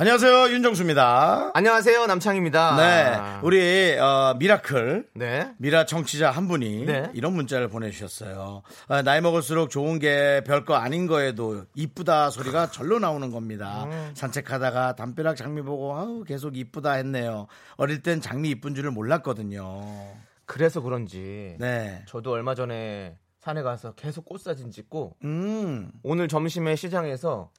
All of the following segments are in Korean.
안녕하세요 윤정수입니다. 안녕하세요 남창희입니다. 네, 우리 어, 미라클 네. 미라 청취자 한 분이 네. 이런 문자를 보내주셨어요. 아, 나이 먹을수록 좋은 게 별거 아닌 거에도 이쁘다 소리가 절로 나오는 겁니다. 음. 산책하다가 담벼락 장미 보고 아우 계속 이쁘다 했네요. 어릴 땐 장미 이쁜 줄을 몰랐거든요. 그래서 그런지 네, 저도 얼마 전에 산에 가서 계속 꽃 사진 찍고 음, 오늘 점심에 시장에서 그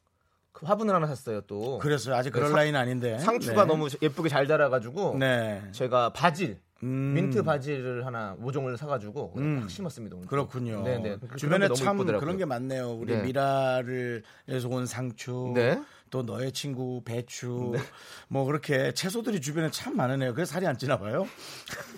화분을 하나 샀어요 또. 그랬어요. 아직 그럴 상- 라인 아닌데 상추가 네. 너무 예쁘게 잘 자라가지고 네, 제가 바질 음. 민트 바질을 하나 모종을 사가지고 음. 확 심었습니다. 오늘. 그렇군요. 네네. 그런 주변에 참 이쁘더라고요. 그런 게 많네요. 우리 네. 미라를 에서 온 상추, 네. 또 너의 친구 배추, 뭐 그렇게 채소들이 주변에 참 많으네요. 그래서 살이 안 찌나 봐요.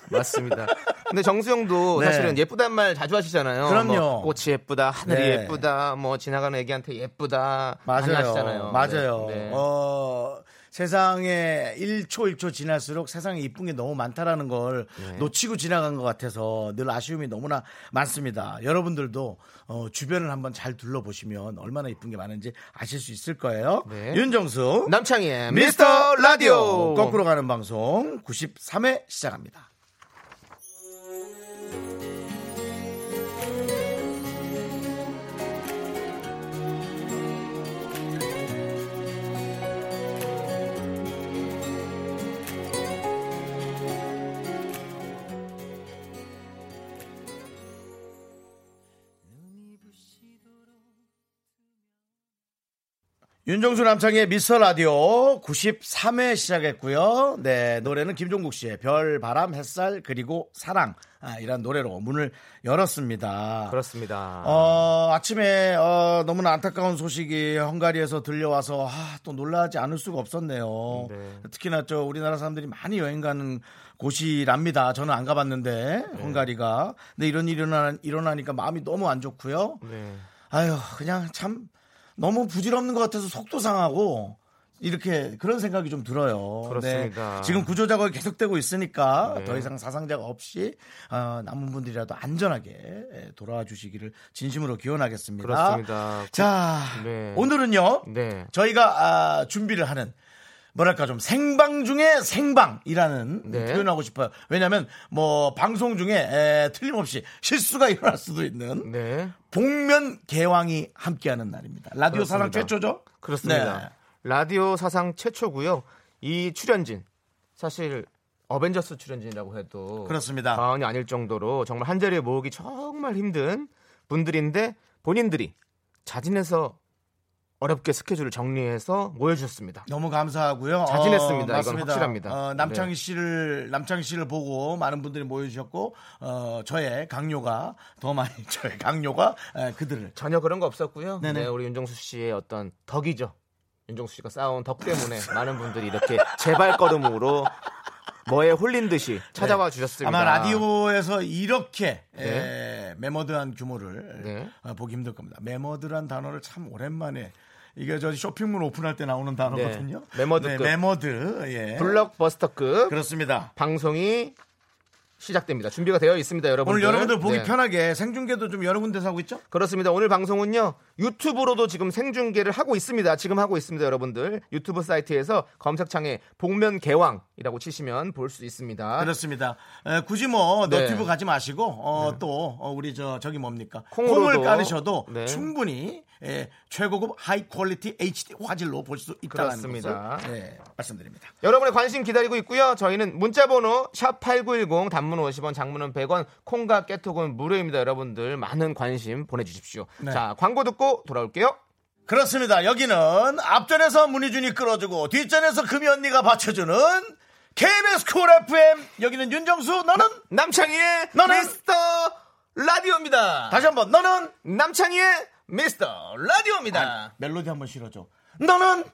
맞습니다. 근데 정수영도 네. 사실은 예쁘단 말 자주 하시잖아요. 그럼요. 뭐 꽃이 예쁘다, 하늘이 네. 예쁘다, 뭐 지나가는 애기한테 예쁘다 많이 맞아요. 하시잖아요. 맞아요. 네. 네. 어, 세상에 1초 1초 지날수록 세상에 이쁜 게 너무 많다라는 걸 네. 놓치고 지나간 것 같아서 늘 아쉬움이 너무나 많습니다. 여러분들도 어, 주변을 한번 잘 둘러보시면 얼마나 이쁜 게 많은지 아실 수 있을 거예요. 네. 윤정수 남창희의 미스터 라디오 거꾸로 가는 방송 93회 시작합니다. 윤정수 남창의 미스터 라디오 93회 시작했고요. 네, 노래는 김종국 씨의 별, 바람, 햇살, 그리고 사랑. 아, 이란 노래로 문을 열었습니다. 그렇습니다. 어, 아침에 어, 너무나 안타까운 소식이 헝가리에서 들려와서 아, 또 놀라지 않을 수가 없었네요. 네. 특히나 저 우리나라 사람들이 많이 여행 가는 곳이랍니다. 저는 안 가봤는데 네. 헝가리가. 근데 이런 일이 일어나, 일어나니까 마음이 너무 안 좋고요. 네. 아유, 그냥 참 너무 부질없는 것 같아서 속도 상하고 이렇게 그런 생각이 좀 들어요. 그렇습니다. 네. 지금 구조 작업이 계속되고 있으니까 네. 더 이상 사상자가 없이 어, 남은 분들이라도 안전하게 돌아와 주시기를 진심으로 기원하겠습니다. 그렇습니다. 자, 네. 오늘은요. 네. 저희가 아, 준비를 하는 뭐랄까 좀 생방 중에 생방이라는 네. 표현하고 싶어요. 왜냐하면 뭐 방송 중에 에, 틀림없이 실수가 일어날 수도 있는 네. 복면 개왕이 함께하는 날입니다. 라디오 사상 그렇습니다. 최초죠? 그렇습니다. 네. 라디오 사상 최초고요. 이 출연진 사실 어벤져스 출연진이라고 해도 그렇습니다. 과언이 아닐 정도로 정말 한 자리에 모으기 정말 힘든 분들인데 본인들이 자진해서 어렵게 스케줄을 정리해서 모여주셨습니다. 너무 감사하고요. 자진했습니다. 이건 맞습니다. 확실합니다. 어, 남창희 네. 씨를 남창희 씨를 보고 많은 분들이 모여주셨고 어, 저의 강요가 더 많이 저의 강요가 에, 그들을 전혀 그런 거 없었고요. 네네. 네, 우리 윤정수 씨의 어떤 덕이죠. 윤정수 씨가 쌓아온 덕 때문에 많은 분들이 이렇게 제 발걸음으로 뭐에 홀린 듯이 찾아와 주셨습니다. 아마 라디오에서 이렇게 네. 에, 매머드한 규모를 네. 어, 보기 힘들 겁니다. 매머드란 단어를 참 오랜만에 이게 저 쇼핑몰 오픈할 때 나오는 단어거든요. 네. 매머드급. 네, 매머드. 예. 블록버스터급 그렇습니다. 방송이 시작됩니다. 준비가 되어 있습니다, 여러분들. 오늘 여러분들 보기 네. 편하게 생중계도 좀 여러 군데서 하고 있죠? 그렇습니다. 오늘 방송은요 유튜브로도 지금 생중계를 하고 있습니다. 지금 하고 있습니다, 여러분들. 유튜브 사이트에서 검색창에 복면 개왕이라고 치시면 볼 수 있습니다. 그렇습니다. 에, 굳이 뭐 네. 너튜브 가지 마시고 어, 또 어, 우리 저 저기 뭡니까 콩으로도. 콩을 깔으셔도 네. 충분히 에, 최고급 high quality HD 화질로 볼 수 있다는. 것을 네, 말씀드립니다. 여러분의 관심 기다리고 있고요. 저희는 문자번호 샵 #8910 단문 50원, 장문은 100원, 콩과 깨톡은 무료입니다. 여러분들 많은 관심 보내주십시오. 네. 자 광고 듣고 돌아올게요. 그렇습니다. 여기는 앞전에서 문희준이 끌어주고 뒷전에서 금희 언니가 받쳐주는 KBS 쿨 FM 여기는 윤정수 너는 남창희의 너는? 미스터 라디오입니다. 다시 한번 너는 남창희의 미스터 라디오입니다. 멜로디 한번 실어줘. 너는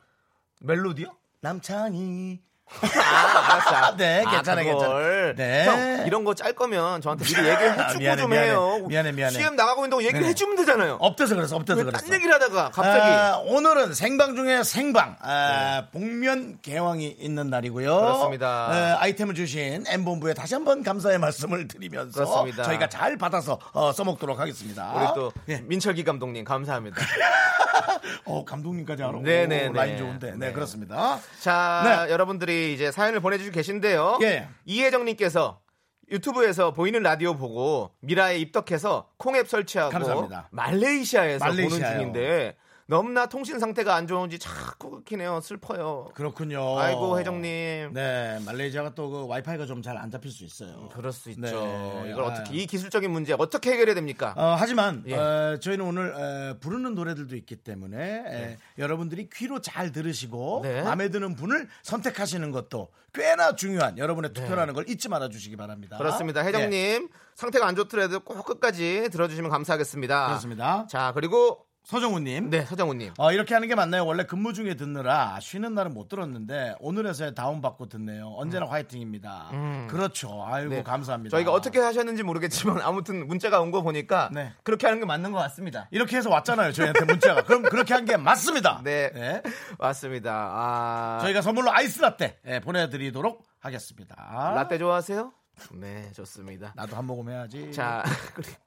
멜로디요? 남창희 아, 알았어. 네, 아, 괜찮아요, 그걸. 괜찮아요. 네. 형, 이런 거 짤 거면 저한테 미리 얘기를 해주고 미안해, 좀 미안해. 해요. 미안해, 미안해. CM 나가고 있는 거 얘기를 네네. 해주면 되잖아요. 엎드서 그래서 왜 그랬어. 딴 얘기를 하다가 갑자기. 아, 오늘은 생방 중에 생방 아, 복면 개왕이 있는 날이고요. 네. 그렇습니다. 에, 아이템을 주신 M본부에 다시 한번 감사의 말씀을 드리면서 그렇습니다. 저희가 잘 받아서 어, 써먹도록 하겠습니다. 우리 또 예. 민철기 감독님 감사합니다. 어, 감독님까지 알아. 네네네. 오, 라인 좋은데. 네, 네. 그렇습니다. 자, 네. 여러분들이 이제 사연을 보내주시고 계신데요. 예. 이혜정님께서 유튜브에서 보이는 라디오 보고 미라에 입덕해서 콩앱 설치하고 감사합니다. 말레이시아에서 말레이시아요. 보는 중인데 너무나 통신 상태가 안 좋은지 자꾸 끊기네요. 슬퍼요. 그렇군요. 아이고 혜정님. 네, 말레이시아가 또 그 와이파이가 좀 잘 안 잡힐 수 있어요. 그럴 수 있죠. 네. 이걸 아. 어떻게 이 기술적인 문제 어떻게 해결해야 됩니까? 어, 하지만 예. 어, 저희는 오늘 에, 부르는 노래들도 있기 때문에 에, 여러분들이 귀로 잘 들으시고 네. 마음에 드는 분을 선택하시는 것도 꽤나 중요한 여러분의 투표라는 걸 잊지 말아 주시기 바랍니다. 네. 그렇습니다. 혜정님 예, 상태가 안 좋더라도 꼭 끝까지 들어주시면 감사하겠습니다. 그렇습니다. 자 그리고 서정우님. 네 서정우님. 어, 이렇게 하는 게 맞나요? 원래 근무 중에 듣느라 쉬는 날은 못 들었는데 오늘에서야 다운받고 듣네요. 언제나 화이팅입니다. 그렇죠. 아이고 네. 감사합니다. 저희가 어떻게 하셨는지 모르겠지만 아무튼 문자가 온 거 보니까 네. 그렇게 하는 게 맞는 것 같습니다. 이렇게 해서 왔잖아요. 저희한테 문자가. 그럼 그렇게 한 게 맞습니다. 네. 맞습니다. 아 저희가 선물로 아이스 라떼 예, 보내드리도록 하겠습니다. 라떼 좋아하세요? 네 좋습니다. 나도 한 모금 해야지. 자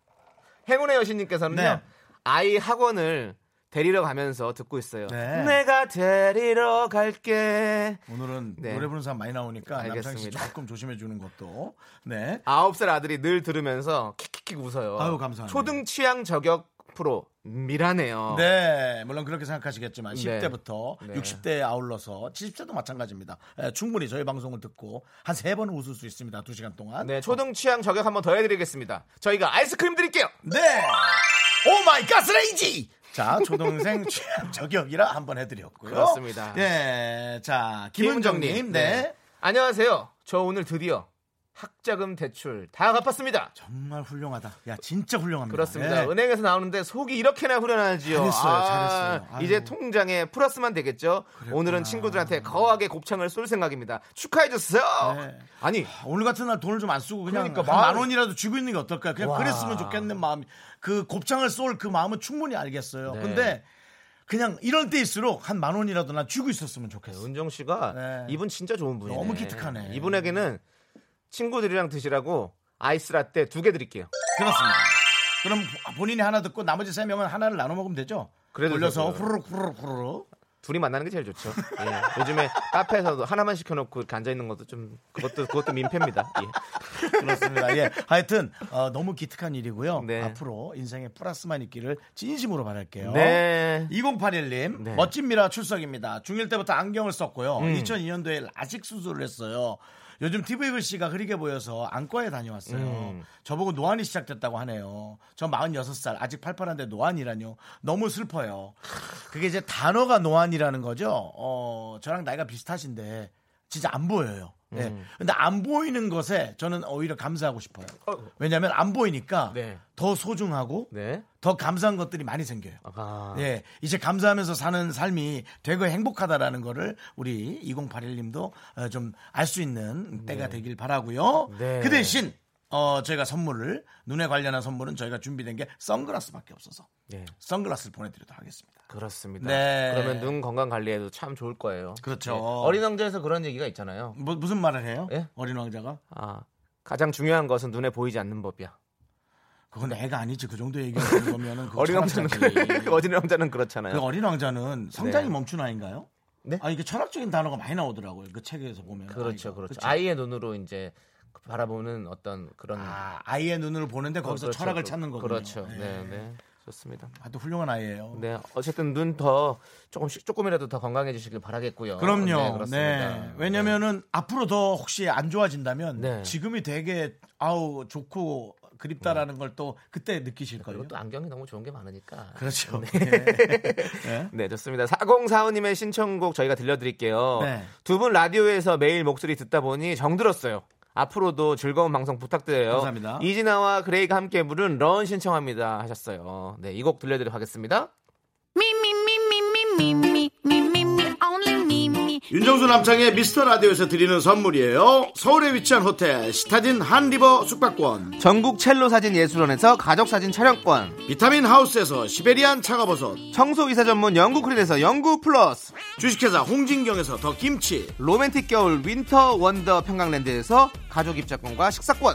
행운의 여신님께서는요 네. 아이 학원을 데리러 가면서 듣고 있어요. 네. 내가 데리러 갈게. 오늘은 네. 노래 부르는 사람 많이 나오니까 남창 씨 알겠습니다. 조금 조심해 주는 것도. 네. 아홉 살 아들이 늘 들으면서 킥킥킥 웃어요. 아유, 감사합니다. 초등 취향 저격 프로 미라네요. 네, 물론 그렇게 생각하시겠지만 네. 10대부터 네. 60대에 아울러서 70대도 마찬가지입니다. 예, 충분히 저희 방송을 듣고 한 세 번은 웃을 수 있습니다. 두 시간 동안. 네, 초등 취향 저격 한번 더 해드리겠습니다. 저희가 아이스크림 드릴게요. 네. oh my 가스레인지. 자, 초등생 취향 저격이라 한번 해드렸고요. 그렇습니다. 네, 자 김은정님, 네. 안녕하세요. 저 오늘 드디어 학자금 대출 다 갚았습니다. 정말 훌륭하다. 야, 진짜 훌륭합니다. 그렇습니다. 예. 은행에서 나오는데 속이 이렇게나 후련하지요. 잘했어요, 잘했어요. 아유. 이제 통장에 플러스만 되겠죠. 오늘은 친구들한테 거하게 곱창을 쏠 생각입니다. 축하해 주세요. 네. 아니 오늘 같은 날 돈을 좀 안 쓰고 그냥 그러니까 만 원이라도 쥐고 있는 게 어떨까? 그냥 와. 그랬으면 좋겠는 마음. 그 곱창을 쏠 그 마음은 충분히 알겠어요. 네. 근데 그냥 이럴 때일수록 한 만 원이라도 난 쥐고 있었으면 좋겠어. 은정 씨가 네. 이분 진짜 좋은 분이네. 너무 기특하네. 이분에게는 친구들이랑 드시라고 아이스 라떼 두 개 드릴게요. 그렇습니다. 그럼 본인이 하나 듣고 나머지 세 명은 하나를 나눠 먹으면 되죠? 그래도 올려서. 후루룩 후루룩 후루룩. 둘이 만나는 게 제일 좋죠. 예. 요즘에 카페에서도 하나만 시켜놓고 이렇게 앉아 있는 것도 좀 그것도 그것도 민폐입니다. 예. 그렇습니다. 예. 하여튼 어, 너무 기특한 일이고요. 네. 앞으로 인생에 플러스만 있기를 진심으로 바랄게요. 네. 2081님 네. 멋진 미라 출석입니다. 중1 때부터 안경을 썼고요. 음. 2002년도에 라식 수술을 했어요. 요즘 TV 글씨가 흐리게 보여서 안과에 다녀왔어요. 음. 저보고 노안이 시작됐다고 하네요. 저 46살 아직 팔팔한데 노안이라뇨. 너무 슬퍼요. 그게 이제 단어가 노안이라는 거죠. 어, 저랑 나이가 비슷하신데 진짜 안 보여요. 예. 음. 근데 안 보이는 것에 저는 오히려 감사하고 싶어요. 왜냐하면 안 보이니까 네. 더 소중하고 네. 더 감사한 것들이 많이 생겨요. 아. 예, 이제 감사하면서 사는 삶이 되게 행복하다라는 거를 우리 2081님도 어, 좀알 수 있는 때가 되길 바라고요. 네. 그 대신 어, 저희가 선물을 눈에 관련한 선물은 저희가 준비된 게 선글라스밖에 없어서 네. 선글라스를 보내드리도록 하겠습니다. 그렇습니다. 네. 그러면 눈 건강 관리에도 참 좋을 거예요. 그렇죠. 네. 어린 왕자에서 그런 얘기가 있잖아요. 뭐, 무슨 말을 해요? 예? 어린 왕자가? 아, 가장 중요한 것은 눈에 보이지 않는 법이야. 그건 애가 아니지. 그 정도 얘기하는 거면은 어린 왕자는. 그- 어린 왕자는 그렇잖아요. 그 어린 왕자는 성장이 네. 멈춘 아이인가요? 네? 아 이게 철학적인 단어가 많이 나오더라고요. 그 책에서 보면. 그렇죠, 아이가. 그렇죠. 그치? 아이의 눈으로 이제 바라보는 어떤 그런 아, 아이의 눈을 보는데 거기서 그렇죠, 철학을 그- 찾는 거군요. 그렇죠. 예. 네, 네. 좋습니다. 아주 훌륭한 아이예요. 네, 어쨌든 눈 더 조금씩 조금이라도 더 건강해지시길 바라겠고요. 그럼요. 네, 네, 그렇습니다. 왜냐면은 앞으로 더 혹시 안 좋아진다면 네. 지금이 되게 아우 좋고 그립다라는 걸 또 그때 느끼실 거예요. 그리고 또 안경이 너무 좋은 게 많으니까. 그렇죠. 네. 네, 좋습니다. 4045님의 신청곡 저희가 들려드릴게요. 네. 두분 라디오에서 매일 목소리 듣다 보니 정들었어요. 앞으로도 즐거운 방송 부탁드려요. 감사합니다. 이진아와 그레이가 함께 부른 run 신청합니다 하셨어요. 네, 이 곡 들려드리도록 하겠습니다. Me, 윤정수 남창희의 미스터 라디오에서 드리는 선물이에요. 서울에 위치한 호텔 시타딘 한리버 숙박권, 전국 첼로 사진 예술원에서 가족 사진 촬영권, 비타민 하우스에서 시베리안 차가버섯, 청소 이사 전문 영구 크린에서 영구 플러스, 주식회사 홍진경에서 더 김치, 로맨틱 겨울 윈터 원더 평강랜드에서 가족 입장권과 식사권,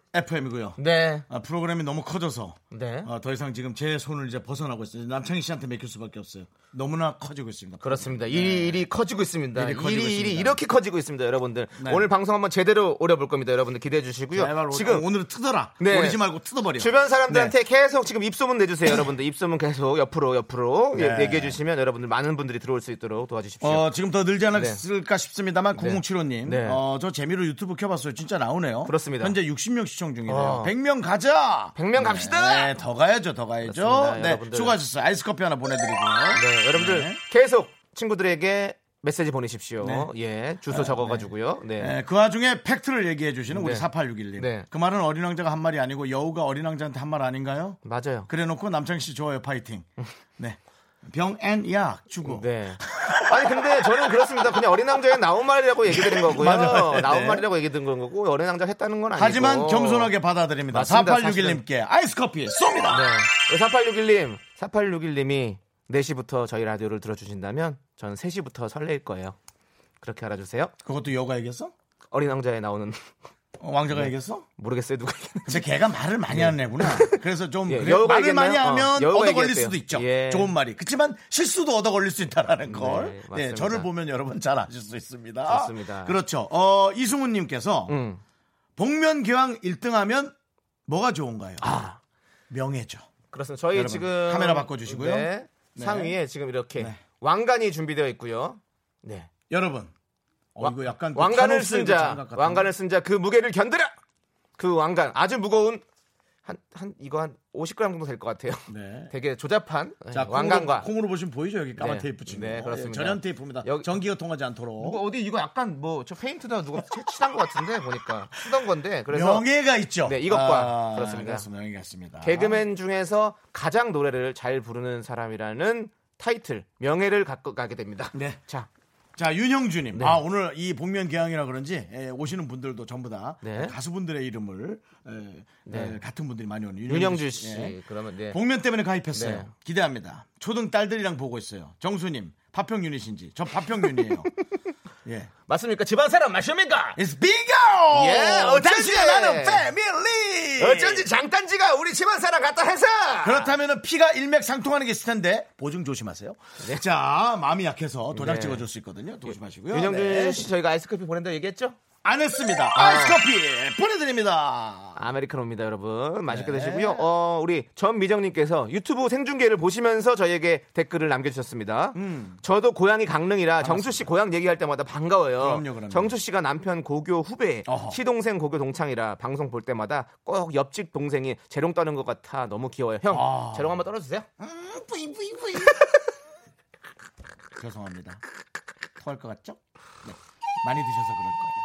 FM이고요. 네. 아, 프로그램이 너무 커져서 네. 어, 더 이상 지금 제 손을 이제 벗어나고 있어요. 남창희 씨한테 맡길 수밖에 없어요. 너무나 커지고 있습니다. 그렇습니다. 일이 일이 커지고 있습니다. 일이 일이 커지고 일이 있습니다. 이렇게 커지고 있습니다, 여러분들. 네. 오늘 방송 한번 제대로 오려볼 겁니다, 여러분들 기대해 주시고요. 제발 지금 오늘은 뜯어라. 네. 오리지 말고 뜯어버려. 주변 사람들한테 네. 계속 지금 입소문 내주세요, 여러분들. 입소문 계속 옆으로 옆으로 네. 얘기해 주시면 여러분들 많은 분들이 들어올 수 있도록 도와주십시오. 어, 지금 더 늘지 않았을까 싶습니다만 네. 9075님 네. 어, 저 재미로 유튜브 켜봤어요. 진짜 나오네요. 그렇습니다. 현재 60명 시청 중이래요. 어. 100명 가자. 100명 갑시다! 네, 더 가야죠, 더 가야죠. 그렇습니다, 네, 여러분들. 수고하셨어요. 아이스 커피 하나 보내드리고요. 네, 여러분들 네. 계속 친구들에게 메시지 보내십시오. 네. 예, 주소 적어가지고요. 네. 네, 그 와중에 팩트를 얘기해 주시는 우리 네. 4861님. 네. 그 말은 어린 왕자가 한 말이 아니고 여우가 어린 왕자한테 한 말 아닌가요? 맞아요. 그래 놓고 남창희 씨 좋아요, 파이팅. 네. 병앤약 주고. 네. 아니 근데 저는 그렇습니다. 그냥 어린 왕자에 나온 말이라고 얘기 드린 거고요. 맞아요. 네. 나온 말이라고 얘기 드린 거고 어린 왕자 했다는 건 아니고. 하지만 겸손하게 받아들입니다. 맞습니다, 4861님께 아이스 커피 쏩니다. 네. 4861님, 4861님이 4시부터 저희 라디오를 들어주신다면 저는 3시부터 설레일 거예요. 그렇게 알아주세요. 그것도 여우가 얘기했어? 어린 왕자에 나오는 어, 왕자가 얘기했어? 모르겠어요 누가 얘기했는지. 걔가 말을 많이 하는 애구나. 그래서 좀 예, 그래, 여우가 말을 많이 얘기했나요? 하면 어, 여우가 얻어 걸릴 얘기했대요. 수도 있죠. 예. 좋은 말이. 그렇지만 실수도 얻어 걸릴 수 있다라는 걸. 네, 네, 맞습니다. 저를 보면 여러분 잘 아실 수 있습니다. 좋습니다. 그렇죠. 어, 이승훈님께서 음. 복면 개왕 1등하면 뭐가 좋은가요? 아. 명예죠. 그렇습니다. 저희 여러분, 지금 카메라 바꿔주시고요. 네, 네. 상위에 지금 이렇게 네. 왕관이 준비되어 있고요. 네. 여러분. 어, 와- 이거 약간 그 왕관을 쓴그 자, 같은데. 왕관을 쓴 자 그 무게를 견뎌라. 그 왕관 아주 무거운 한 한 이거 한 50g 정도 될 것 같아요. 네. 되게 조잡한 자, 왕관과 콩으로, 콩으로 보시면 보이죠? 여기 까만 네. 테이프 친 거. 네, 예, 그렇습니다. 절연 테이프입니다. 여기- 전기가 통하지 않도록. 누가 어디 이거 약간 뭐 저 페인트나 누가 치- 칠한 것 같은데 보니까 쓰던 건데 그래서 명예가 있죠. 네, 이것과 아, 그렇습니다. 그렇습니다. 명예가 있습니다. 개그맨 중에서 가장 노래를 잘 부르는 사람이라는 타이틀 명예를 갖고 가게 됩니다. 네. 자, 자, 윤형주님. 네. 아, 오늘 이 복면 개항이라 그런지 에, 오시는 분들도 전부 다 네. 가수분들의 이름을 에, 네. 에, 같은 분들이 많이 오는 윤영주 씨 예. 그러면 네. 복면 때문에 가입했어요. 네. 기대합니다. 초등 딸들이랑 보고 있어요. 정수님, 파평 유닛인지. 저 파평 유닛이에요. 예. 맞습니까? 집안 사람 맞습니까? It's bingo! 예, 어쩐지! 나는 패밀리! 어쩐지 장단지가 우리 집안 사람 갖다 해서 그렇다면 피가 일맥상통하는 게 있을 텐데 보증 조심하세요. 자, 마음이 약해서 도장 네. 찍어줄 수 있거든요. 조심하시고요. 윤영준 네. 씨 저희가 아이스커피 보낸다고 얘기했죠? 안 했습니다. 아이스 커피 보내드립니다. 아메리카노입니다, 여러분. 맛있게 네. 드시고요. 어, 우리 전미정님께서 유튜브 생중계를 보시면서 저에게 댓글을 남겨주셨습니다. 음. 저도 고향이 강릉이라 정수 씨 고향 얘기할 때마다 반가워요. 그럼요, 그럼요. 정수 씨가 남편 고교 후배, 어허. 시동생 고교 동창이라 방송 볼 때마다 꼭 옆집 동생이 재롱 떠는 것 같아 너무 귀여워요. 형, 아. 재롱 한번 떨어주세요. 죄송합니다. 토할 것 같죠? 네. 많이 드셔서 그럴 거예요.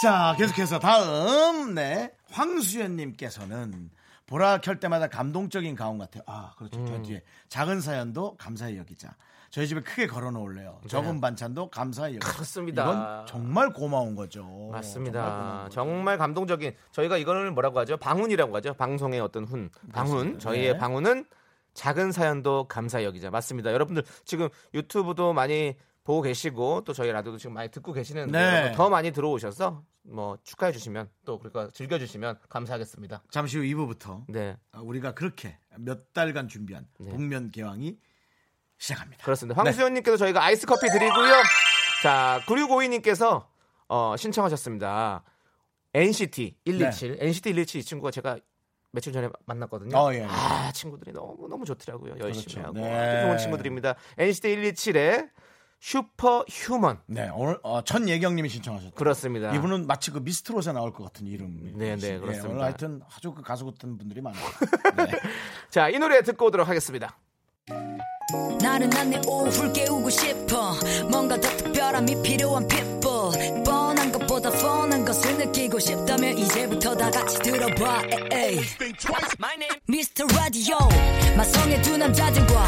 자, 계속해서 다음, 네. 황수연님께서는 보라 켤 때마다 감동적인 가운 같아요. 아, 그렇죠. 음. 저 뒤에 작은 사연도 감사히 여기자. 저희 집에 크게 걸어 놓을래요. 적은 반찬도 감사히 여기자. 네. 그렇습니다. 이건 정말 고마운 거죠. 정말 맞습니다. 고마운 거죠. 정말 감동적인 저희가 이거를 뭐라고 하죠? 방훈이라고 하죠. 방송의 어떤 훈. 방훈. 저희의 네. 방훈은 작은 사연도 감사 여기자. 맞습니다. 여러분들 지금 유튜브도 많이 보고 계시고 또 저희 라디오도 지금 많이 듣고 계시는데 네. 더 많이 들어오셔서 뭐 축하해 주시면 또 그러니까 즐겨 주시면 감사하겠습니다. 잠시 후 2부부터 네. 우리가 그렇게 몇 달간 준비한 네. 복면 개왕이 시작합니다. 그렇습니다. 황수연님께서 저희가 아이스 커피 드리고요. 자, 9652 님께서 어, 신청하셨습니다. NCT 127. NCT 127 이 친구가 제가 며칠 전에 만났거든요. 어, 예, 예. 아, 친구들이 너무 너무 좋더라고요. 열심히 그렇죠. 하고 네. 좋은 친구들입니다. NCT 127의 슈퍼 휴먼. 네, 오늘 어, 천 예경님이 신청하셨죠. 그렇습니다. 이분은 마치 그 미스트롯에 나올 것 같은 이름. 네, 네, 그렇습니다. 오늘 하여튼 아주 그 가수 같은 분들이 많아요. 네. 자, 이 노래 듣고 오도록 하겠습니다. 나른한 내 오후를 깨우고 싶어 뭔가 더 특별함이 필요한 people 뻔한 것보다 뻔한 것을 느끼고 싶다면 이제부터 다 같이 들어봐 에이. Mr. Radio 마성의 두 남자들과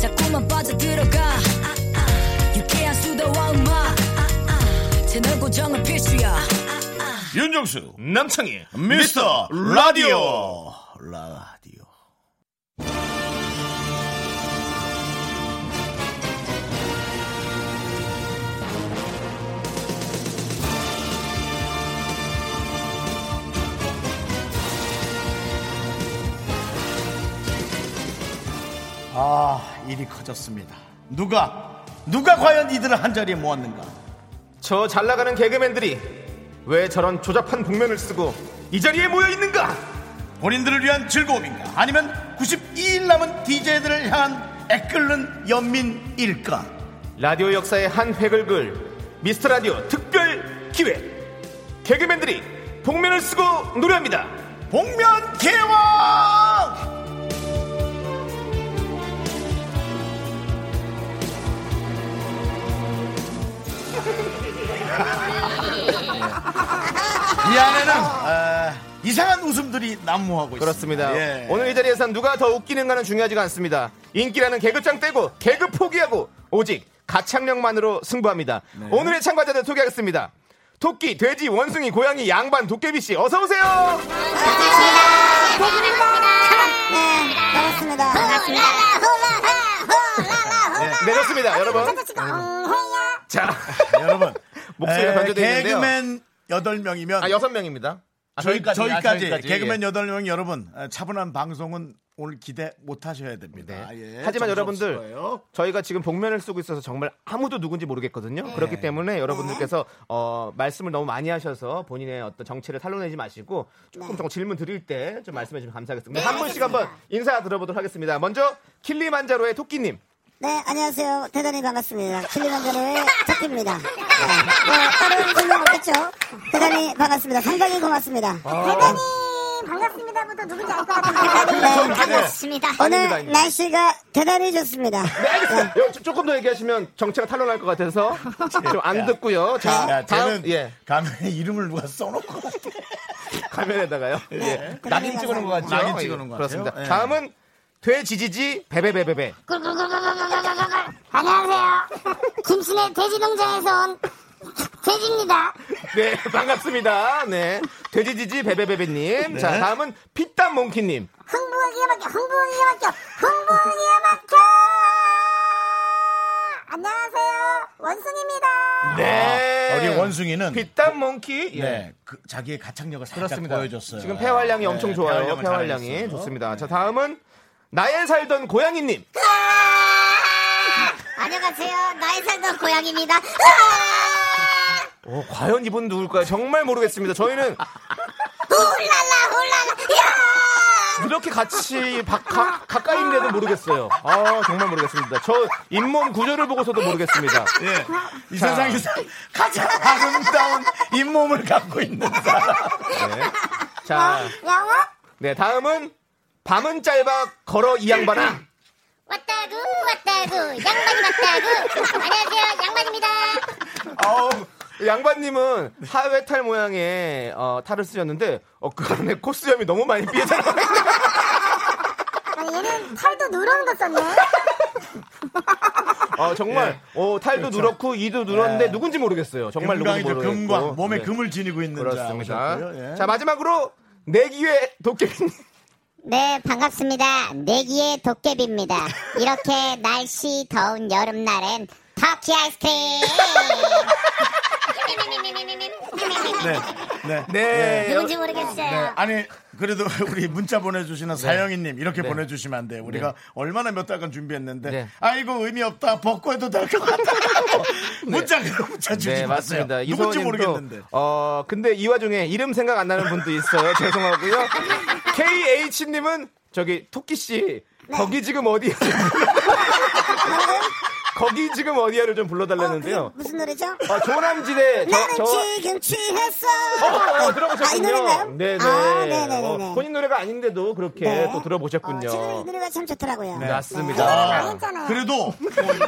자꾸만 빠져들어가 음악 채널 고정은 필수야. 윤정수 남창희 미스터 라디오. 라디오. 아 일이 커졌습니다. 누가 누가 과연 이들을 한 자리에 모았는가? 저 잘 나가는 개그맨들이 왜 저런 조잡한 복면을 쓰고 이 자리에 모여 있는가? 본인들을 위한 즐거움인가? 아니면 92일 남은 DJ들을 향한 애끓는 연민일까? 라디오 역사의 한 획을 글 미스터 라디오 특별 기획. 개그맨들이 복면을 쓰고 노래합니다. 복면 개왕 이 안에는 어, 이상한 웃음들이 난무하고 그렇습니다. 있습니다. 예. 오늘 이 자리에선 누가 더 웃기는가는 중요하지가 않습니다. 인기라는 개그장 떼고 개그 포기하고 오직 가창력만으로 승부합니다. 네. 오늘의 참가자들 소개하겠습니다. 토끼, 돼지, 원숭이, 고양이, 양반, 도깨비 씨 어서 오세요. 반갑습니다. 반갑습니다. 네, 좋습니다, 여러분. 자, 여러분 목소리가 에, 변조되어 있는데요. 개그맨 8명이면 아 여섯 명입니다. 아, 저희, 저희까지, 저희까지, 아, 저희까지. 개그맨 예. 8명 여러분 에, 차분한 방송은 오늘 기대 못 하셔야 됩니다. 네. 아, 예, 하지만 여러분들. 저희가 지금 복면을 쓰고 있어서 정말 아무도 누군지 모르겠거든요. 네. 그렇기 때문에 여러분들께서 어, 말씀을 너무 많이 하셔서 본인의 어떤 정체를 탈로내지 마시고 네. 조금 조금 질문 드릴 때 좀 말씀해 주시면 감사하겠습니다. 한 분씩 한번 인사 들어보도록 하겠습니다. 먼저 킬리만자로의 토끼님. 네, 안녕하세요. 대단히 반갑습니다. 킬리만자로의 토끼입니다. 네, 뭐, 다른 질문 없겠죠? 대단히 반갑습니다. 상당히 고맙습니다. 대단히 반갑습니다부터 누군지 알 것 같은데. 네, 반갑습니다. 오늘 아닙니다. 날씨가 대단히 좋습니다. 네. 요, 조- 조금 더 얘기하시면 정체가 탈로날 것 같아서 좀 안 듣고요. 자, 야, 다음 쟤는 예 가면에 이름을 누가 써놓고. 화면에다가요. 예. 낙인 찍어놓은 것 같죠? 낙인 찍어놓은 것 그렇습니다. 예. 다음은 돼지지지 베베베베베. 안녕하세요. 김신의 돼지농장에서 온 돼지입니다. 네, 반갑습니다. 네. 돼지지지 베베베베님. 자, 다음은 피땀 몽키님. 흥부하기가 막혀, 흥부하기가 막혀, 흥부하기가 막혀! 안녕하세요. 원숭입니다. 네. 아, 우리 원숭이는 피땀 몽키. 예. 네, 그 자기의 가창력을 살짝 그렇습니다. 보여줬어요. 지금 폐활량이 네, 엄청 좋아요. 폐활량이. 좋습니다. 자, 다음은 나의 살던 고양이님. 안녕하세요. 나의 살던 고양입니다. 어, 과연 이분 누굴까요? 정말 모르겠습니다. 저희는 훌랄라, 훌랄라, 야! 이렇게 같이 바- 가, 가까이 있는데도 모르겠어요. 아, 정말 모르겠습니다. 저 잇몸 구조를 보고서도 모르겠습니다. 예, 이 세상에서 가장 아름다운 잇몸을 갖고 있는 사람. 네. 자, 영어? 네, 다음은 밤은 짧아 걸어 이 양반아. 왔다구, 왔다구, 양반이 왔다구. 안녕하세요, 양반입니다. 아우, 양반님은 하회탈 모양의 어, 탈을 쓰셨는데 어, 그 안에 코수염이 너무 많이 삐져나가요. 아니, 얘는 털도 누런 거 썼네. 어, 정말 어, 탈도 누렇고 이도 누렀는데 네. 누군지 모르겠어요. 정말 누군지 모르겠고. 금광. 몸에 네. 금을 지니고 있는 자 그렇습니다. 예. 자 마지막으로 내기회 도깨비님. 네, 반갑습니다. 내기의 도깨비입니다. 이렇게 날씨 더운 여름날엔 터키 아이스크림! 네, 네, 네. 누군지 모르겠어요. 아니 그래도 우리 문자 보내주시는 사영이님 이렇게 네. 보내주시면 안 돼요. 우리가 얼마나 몇 달간 준비했는데 네. 아이고 의미 없다 벗고 해도 될 것 같다. 문자 문자 주지 네, 마세요. 맞습니다. 누군지 모르겠는데. 어, 근데 이 와중에 이름 생각 안 나는 분도 있어요. 죄송하고요. KH님은 저기 토끼 씨 네. 거기 지금 어디야? 거기 지금 어디야를 좀 어, 불러달라는데요. 그게 무슨 노래죠? 어, 조남지대 저, 나는 저 지금 취했어. 어, 어, 아, 이 들어보셨군요. 노래인가요? 네네. 아, 네네네. 어, 본인 노래가 아닌데도 그렇게 네. 또 들어보셨군요. 어, 지금 이 노래가 참 좋더라고요. 네, 네. 맞습니다. 안 했잖아요. 그래도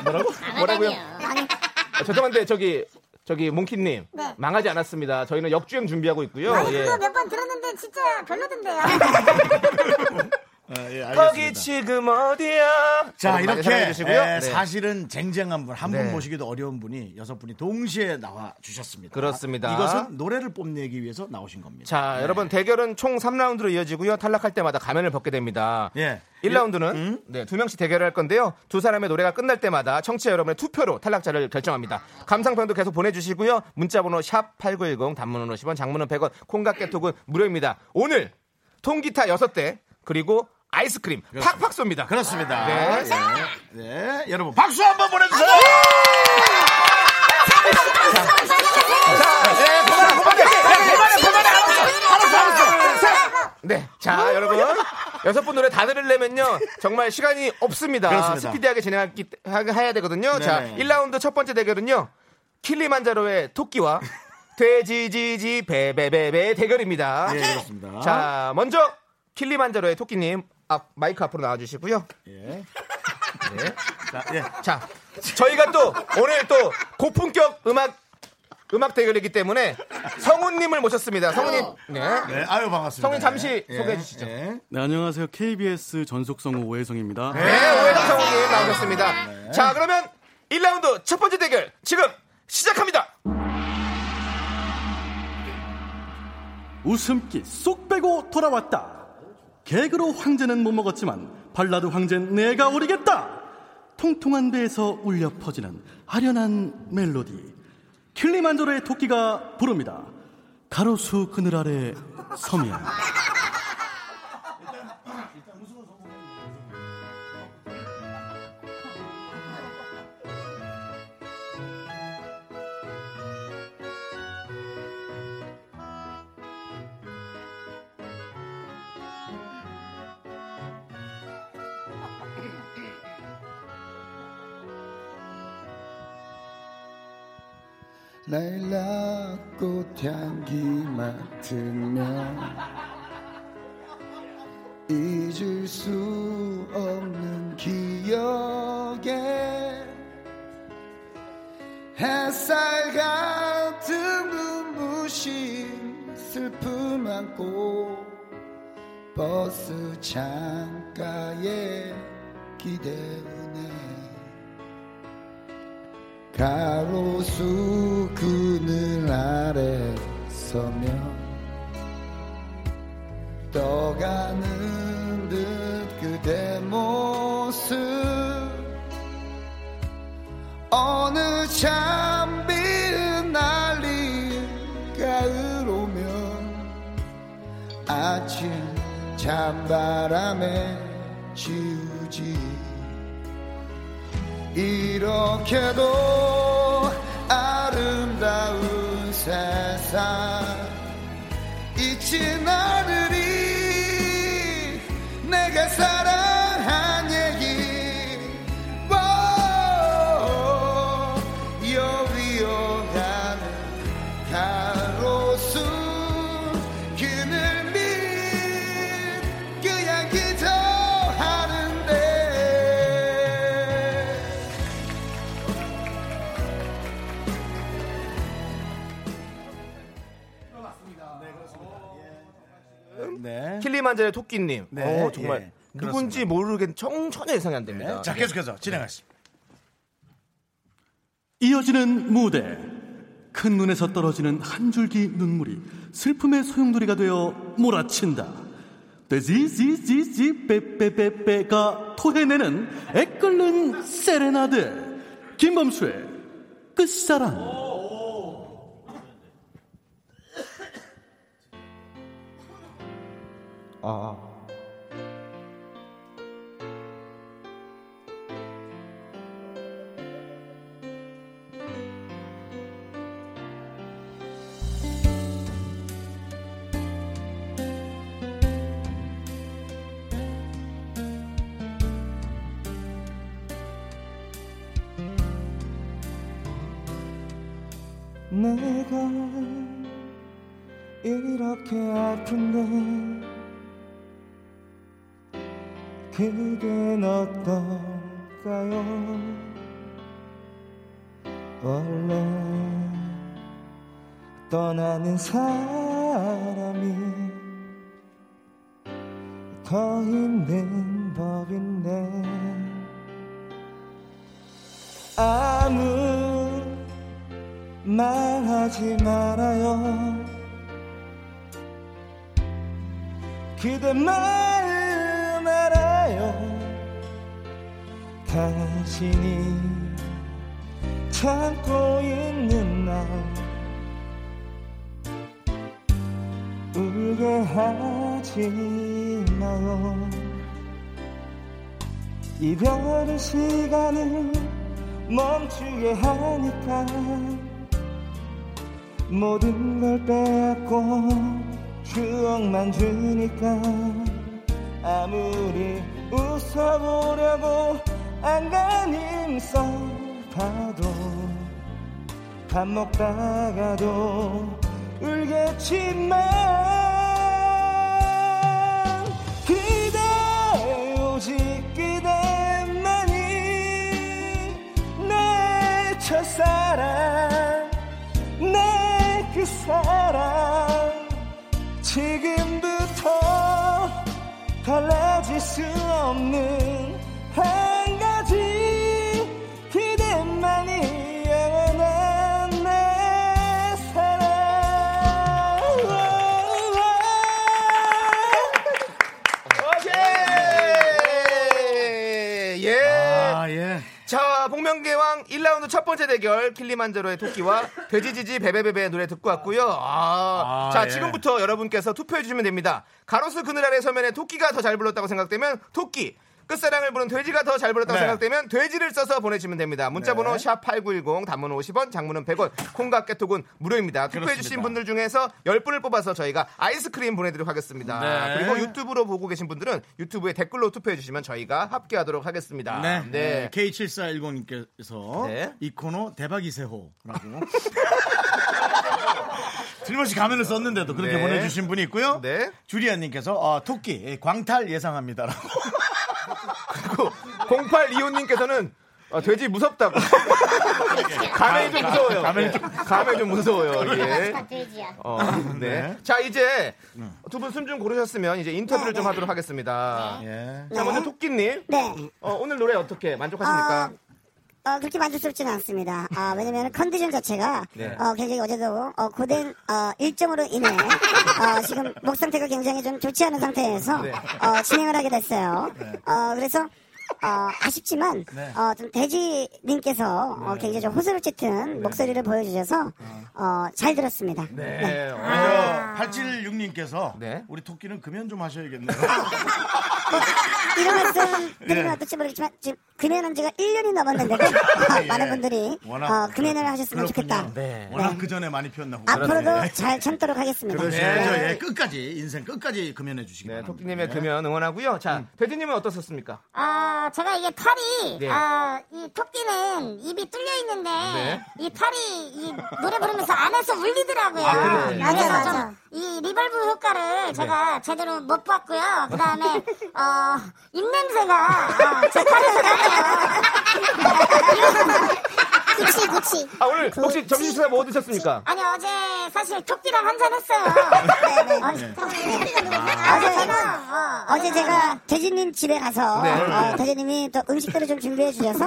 뭐라고? 뭐라고요? 아니, 아, 죄송한데 저기 저기 몽키님 네. 망하지 않았습니다. 저희는 역주행 준비하고 있고요. 아니 예. 그거 몇 번 들었는데 진짜 별로던데요. 아, 예, 거기 알겠습니다. 지금 어디야? 자 여러분 많이 이렇게 사랑해 주시고요. 에, 네. 사실은 쟁쟁한 분 한 분 네. 모시기도 어려운 분이 여섯 분이 동시에 나와 주셨습니다. 그렇습니다. 이것은 노래를 뽐내기 위해서 나오신 겁니다. 자, 여러분 대결은 총 3라운드로 이어지고요. 탈락할 때마다 가면을 벗게 됩니다. 예. 1라운드는 네, 두 명씩 대결을 할 건데요. 두 사람의 노래가 끝날 때마다 청취자 여러분의 투표로 탈락자를 결정합니다. 감상평도 계속 보내주시고요. 문자번호 샵 8910 단문은 50원, 장문은 100원, 콩각 개톡은 무료입니다. 오늘 통기타 6대 그리고 아이스크림 팍팍 쏩니다. 그렇습니다. 네. 네. 네. 여러분 박수 한번 보내주세요. 자, 네, 그만해, 그만해, 그만해, 그만해, 알았어, 알았어, 알았어. 네, 자, 여러분. 여섯 분 노래 다 들으려면요. 정말 시간이 없습니다. 그렇습니다. 스피디하게 진행하기, 하- 해야 되거든요. 자, 네네. 1라운드 첫 번째 대결은요. 킬리만자로의 토끼와 돼지지지 베베베베 대결입니다. 예, 그렇습니다. 자, 먼저 킬리만자로의 토끼님 앞, 마이크 앞으로 나와주시고요. 예. 네. 자, 예. 자, 저희가 또 오늘 또 고품격 음악 음악 대결이기 때문에 성우님을 모셨습니다. 성우님, 네. 네, 아유 반갑습니다. 성우님 잠시 예, 소개해 주시죠. 예. 네, 안녕하세요. KBS 전속성우 오혜성입니다. 네, 오해성 성우님 나오셨습니다. 자, 그러면 1라운드 첫 번째 대결 지금 시작합니다. 웃음기 쏙 빼고 돌아왔다. 개그로 황제는 못 먹었지만 발라드 황제는 내가 오리겠다. 통통한 배에서 울려 퍼지는 아련한 멜로디. 킬리만조로의 토끼가 부릅니다. 가로수 그늘 아래 섬이야. 라일락꽃 향기 맡으며 잊을 수 없는 기억에 햇살 같은 눈부신 슬픔 안고 버스 창가에 기대우네 가로수 그늘 아래 서며 떠가는 듯 그대 모습. 어느 잠비은 날리 가을 오면 아침 찬바람에 지우지 이렇게도 아름다운 세상. 잊진 않 만자의 토끼님. 네, 어, 정말 예, 누군지 모르겠 정 전혀 예상이 안 됩니다. 자, 계속해서 진행하겠습니다. 이어지는 무대. 큰 눈에서 떨어지는 한 줄기 눈물이 슬픔의 소용돌이가 되어 몰아친다. 돼지지지지 빼빼빼빼가 토해내는 애끓는 세레나데. 김범수의 끝사랑. 아, 아. 내가 이렇게 아픈데 그댄 어떨까요? 원래 떠나는 사람이 더 힘든 법인데 아무 말하지 말아요. 그대 마 당신이 참고 있는 날 울게 하지 마요. 이별의 시간을 멈추게 하니까 모든 걸 빼앗고 추억만 주니까 아무리 웃어보려고 안간힘 써봐도 밥 먹다가도 울겠지만 그대 오직 그대만이 내 첫사랑 내 그 사랑. 지금부터 달라질 수 없는 번째 대결 킬리만자로의 토끼와 돼지지지 베베베베 노래 듣고 왔고요. 아, 아, 자, 예. 지금부터 여러분께서 투표해 주시면 됩니다. 가로수 그늘 아래 서면에 토끼가 더 잘 불렀다고 생각되면 토끼. 끝사랑을 부른 돼지가 더 잘 불렀다고 네. 생각되면 돼지를 써서 보내주시면 됩니다. 문자번호 네. 샵8910 단문 50원 장문은 100원 콩과 깨톡은 무료입니다. 투표해주신. 분들 중에서 10분을 뽑아서 저희가 아이스크림 보내드리도록 하겠습니다. 네. 그리고 유튜브로 보고 계신 분들은 유튜브에 댓글로 투표해주시면 저희가 합계하도록 하겠습니다. 네. 네. K7410님께서 네. 이 코너 대박이세호라고. 틀림없이 가면을 썼는데도 그렇게 네. 보내주신 분이 있고요. 네. 주리안님께서 어, 토끼 예, 광탈 예상합니다라고. 그리고 0825님께서는 어, 돼지 무섭다고. 가면이 좀 무서워요. 가면이 네. 가면이 좀 무서워요. 예. 돼지야. 어, 네. 자, 이제 두 분 숨 좀 고르셨으면 이제 인터뷰를 좀 하도록 하겠습니다. 예. 자, 먼저 토끼님. 네. 어, 오늘 노래 어떻게 만족하십니까? 어, 그렇게 만족스럽지는 않습니다. 아, 왜냐면 컨디션 자체가 네. 어, 굉장히 어제도 어, 고된 어, 일정으로 인해 어, 지금 목 상태가 굉장히 좀 좋지 않은 상태에서 네. 어, 진행을 하게 됐어요. 어, 그래서 어, 아쉽지만 네. 어, 좀 돼지님께서 어, 굉장히 좀 호소를 짙은 목소리를 보여주셔서 어, 잘 들었습니다. 네. 어, 아, 876님께서 네. 우리 토끼는 금연 좀 하셔야겠네요. 이런 말씀 드리면 예. 어떨지 모르겠지만 지금 금연한 지가 1년이 넘었는데도 예. 많은 분들이 워낙 어, 금연을 하셨으면 그렇군요. 좋겠다. 네. 워낙 그 전에 많이 피웠나 앞으로도 잘 참도록 하겠습니다. 그러셔야죠. 예, 끝까지 인생 끝까지 금연해 주시기 네, 바랍니다. 토끼님의 금연 응원하고요. 자, 돼지님은 어떻습니까? 아, 제가 이게 팔이, 네. 아, 이 토끼는 입이 뚫려 있는데, 네. 이 팔이 이 노래 부르면서 안에서 울리더라고요. 아, 그렇군요. 그래서 맞아, 좀 맞아. 이 reverb 효과를 제가 제대로 못 봤고요. 그 다음에, 어, 입냄새가, 아, 제 팔에서 나네요. 구취 구취. 아, 오늘 혹시 점심 식사 뭐 드셨습니까? 아니, 어제 사실 토끼랑 한잔 했어요. 네네. 어, 어제 제가, 어, 어제 제가 대진님 집에 가서 네. 어, 대진님이 또 음식들을 좀 준비해 주셔서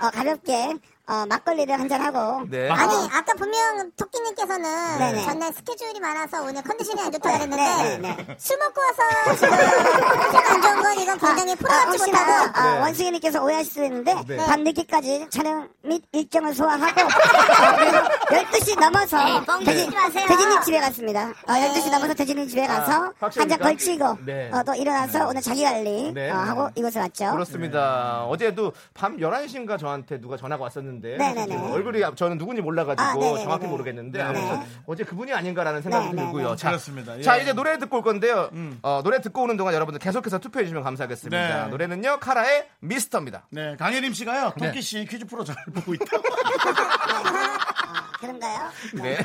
어, 가볍게 어, 막걸리를 한잔 하고 네. 아니 아 까 분명 토끼님께서는 네네. 전날 스케줄이 많아서 오늘 컨디션이 안 좋다고 그랬는데 네네. 술 먹고 와서 지금 컨디션 안 좋은 건 이건 굉장히 아, 풀어받지 혹시나 못하고 아, 네. 원숭이님께서 오해하실 수 있는데 네. 밤 늦게까지 촬영 및 일정을 소화하고 어, 그래서 12시 넘어서 네. 대진님 집에 갔습니다. 어, 12시 넘어서 대진님 집에 가서 한 확실합니까? 잔 걸치고 네. 어, 또 일어나서 오늘 자기 관리 네. 어, 하고 이곳에 왔죠. 그렇습니다. 어제도 밤 11시인가 저한테 누가 전화가 왔었는데 네네네. 지금 얼굴이 저는 누군지 몰라가지고 아. 정확히 모르겠는데 네. 아무튼 어제 그분이 아닌가라는 생각이 네네네. 들고요. 자, 그렇습니다. 예. 자 이제 노래 듣고 올 건데요. 어, 노래 듣고 오는 동안 여러분들 계속해서 투표해 주시면 감사하겠습니다. 네. 노래는요 카라의 미스터입니다. 네, 강혜림 씨가요. 네. 토끼 씨 퀴즈 프로 잘 보고 있다고. 그런가요? 네.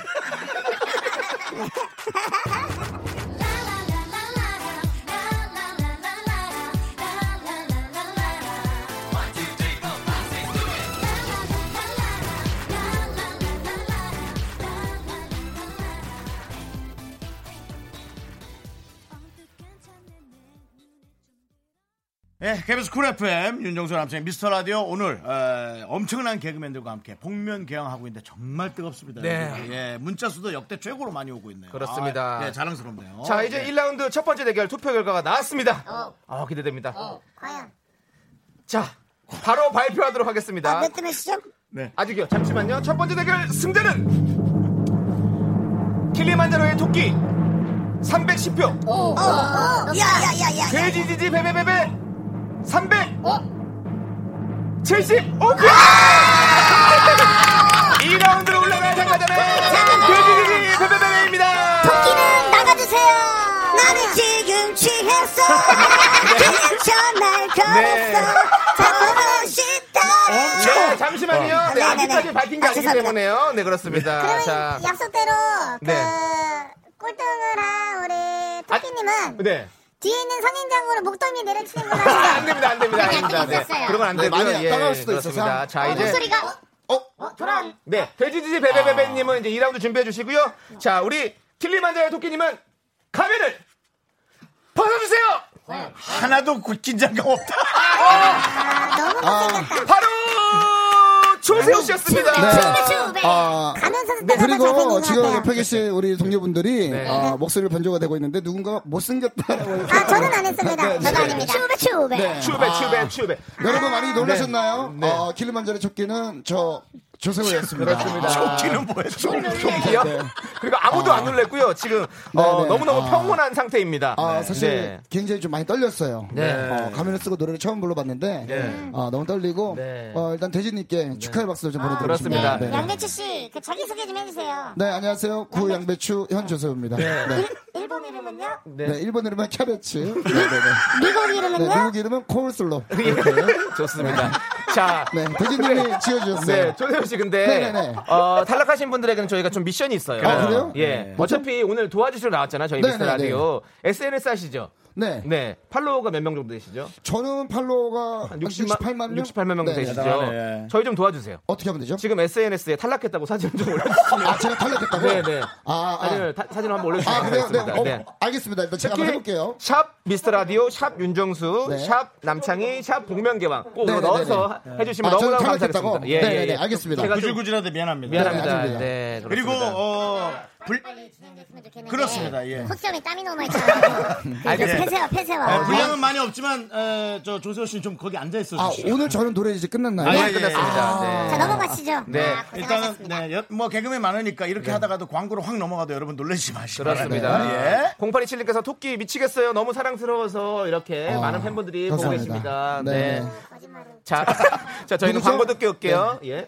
예, KBS 쿨 FM 윤정수 남창희 미스터 라디오 오늘 에, 엄청난 개그맨들과 함께 복면 개왕하고 있는데 정말 뜨겁습니다. 네. 예, 문자 수도 역대 최고로 많이 오고 있네요. 그렇습니다. 아, 예, 자랑스럽네요. 자, 이제 예. 1라운드 첫 번째 대결 투표 결과가 나왔습니다. 어. 아, 기대됩니다. 과연. 자, 바로 발표하도록 하겠습니다. 아, 몇대 몇이죠? 네. 아직요. 잠시만요. 첫 번째 대결 승자는 킬리만자로의 토끼 310표. 어, 어. 야, 야, 야, 야. 돼지지지 베베베베 300. 75표. 2라운드로 올라갈 참가자는 돼지지지 베베베베입니다. 토끼는 나가주세요. 나는 지금 취했어. 그냥 전날 걸었어. 네. 보고 싶다. 네, 잠시만요. 네, 네, 네, 아직까지 네. 밝힌 게 아, 아니기 죄송합니다. 때문에요. 네, 그렇습니다. 그러면 자, 약속대로 그 네. 꼴등을 한 우리 토끼님은 네. 뒤에 있는 선인장으로 목덜미 내려치는 걸로 아, 하시죠. 안 됩니다, 안 됩니다, 안 됩니다. 네. 있었어요. 그런 건안 네, 되고요. 많이 예, 따가울 수도. 있어서. 자, 이제 목소리가 어? 돌아 네, 돼지지지 베베베베님은 이제 2라운드 준비해 주시고요. 자, 우리 킬리만자의 토끼님은 가면을 벗어주세요. 하나도 그 긴장감 없다. 아, 너무 못생겼다. 바로 조세호 씨였습니다. 네. 추베 아, 가면서 네, 그리고 지금 것 옆에. 계신 우리 동료분들이 네. 아, 목소리를 변조가 되고 있는데 누군가 못생겼다라고 아, 저는 안 했습니다. 네, 저도 네. 아닙니다. 추베 추베. 네. 추베, 아, 추베, 추베. 여러분 많이 놀라셨나요? 네. 어, 킬리만자의 쫓기는 저 조세호였습니다. 그렇습니다. 토끼는 뭐예요? 토끼요? 네. 그리고 아무도 안 놀랬고요. 지금 어, 네, 네. 너무너무 아. 평온한 상태입니다. 아, 네. 사실 네. 굉장히 좀 많이 떨렸어요. 네. 어, 가면을 쓰고 노래를 처음 불러봤는데 네. 어, 너무 떨리고 네. 어, 일단 대진님께 축하의 박수를 좀 보내드리고 그렇습니다. 싶습니다. 네. 양배추 씨, 그 자기 소개 좀 해주세요. 네, 안녕하세요. 구 양배추 현 조세호입니다. 네. 네. 일본 이름은요? 네. 일본 이름은 캐베츠. 네, 네, 네. 미국 네, 이름은요? 미국 이름은 콜슬로. 좋습니다. 자, 네, 대진님이 지어주셨어요. 네, 조세호 씨 근데 네네네. 어, 탈락하신 분들에게는 저희가 좀 미션이 있어요. 아, 그래요? 예. 네. 어차피 오늘 도와주시러 나왔잖아요. 저희 미스터. 라디오. SNS 하시죠? 네. 네. 팔로워가 몇 명 정도 되시죠? 저는 팔로워가 한 60만, 68만 명? 68만 명 네, 되시죠? 대단하네. 저희 좀 도와주세요. 어떻게 하면 되죠? 지금 SNS에 탈락했다고 사진 좀 올려주시면. 아, 제가 탈락했다고? 네, 네. 아, 아. 사진을, 타- 사진을 한번 올려주시면 아, 그래요? 네. 어, 네. 알겠습니다. 일단 제가 한번 해볼게요. 샵 미스터 라디오, 샵 윤정수, 네. 샵 남창희, 샵 복면개왕 꼭 네, 네, 넣어서 네, 해주시면 아, 너무너무 탈락했다고? 감사하겠습니다. 예, 네, 예, 네, 네, 예. 알겠습니다. 제가 좀 구질구질하데 미안합니다. 미안합니다. 네, 그리고. 어, 불, 빨리 진행됐으면 좋겠는데. 그렇습니다. 예. 콧점에 땀이 너무 많이 차가지고. 알겠습니다. 폐쇄와 폐쇄와. 네, 분량은 많이 없지만 에, 저 조세호 씨는 좀 거기 앉아 있어 아, 주시죠. 오늘 저는 노래 이제 끝났나요? 아, 네, 예, 예, 끝났습니다. 네. 자, 넘어가시죠. 네. 아, 일단은. 네, 여- 뭐 개그맨 많으니까 이렇게 하다가도 광고로 확 넘어가도 여러분 놀라지 마시고 그렇습니다. 예. 0827님께서 토끼 미치겠어요. 너무 사랑스러워서 이렇게 어, 많은 팬분들이 보고 감사합니다. 계십니다. 네. 네. 자, 자 저희는? 광고 듣게 올게요. 예.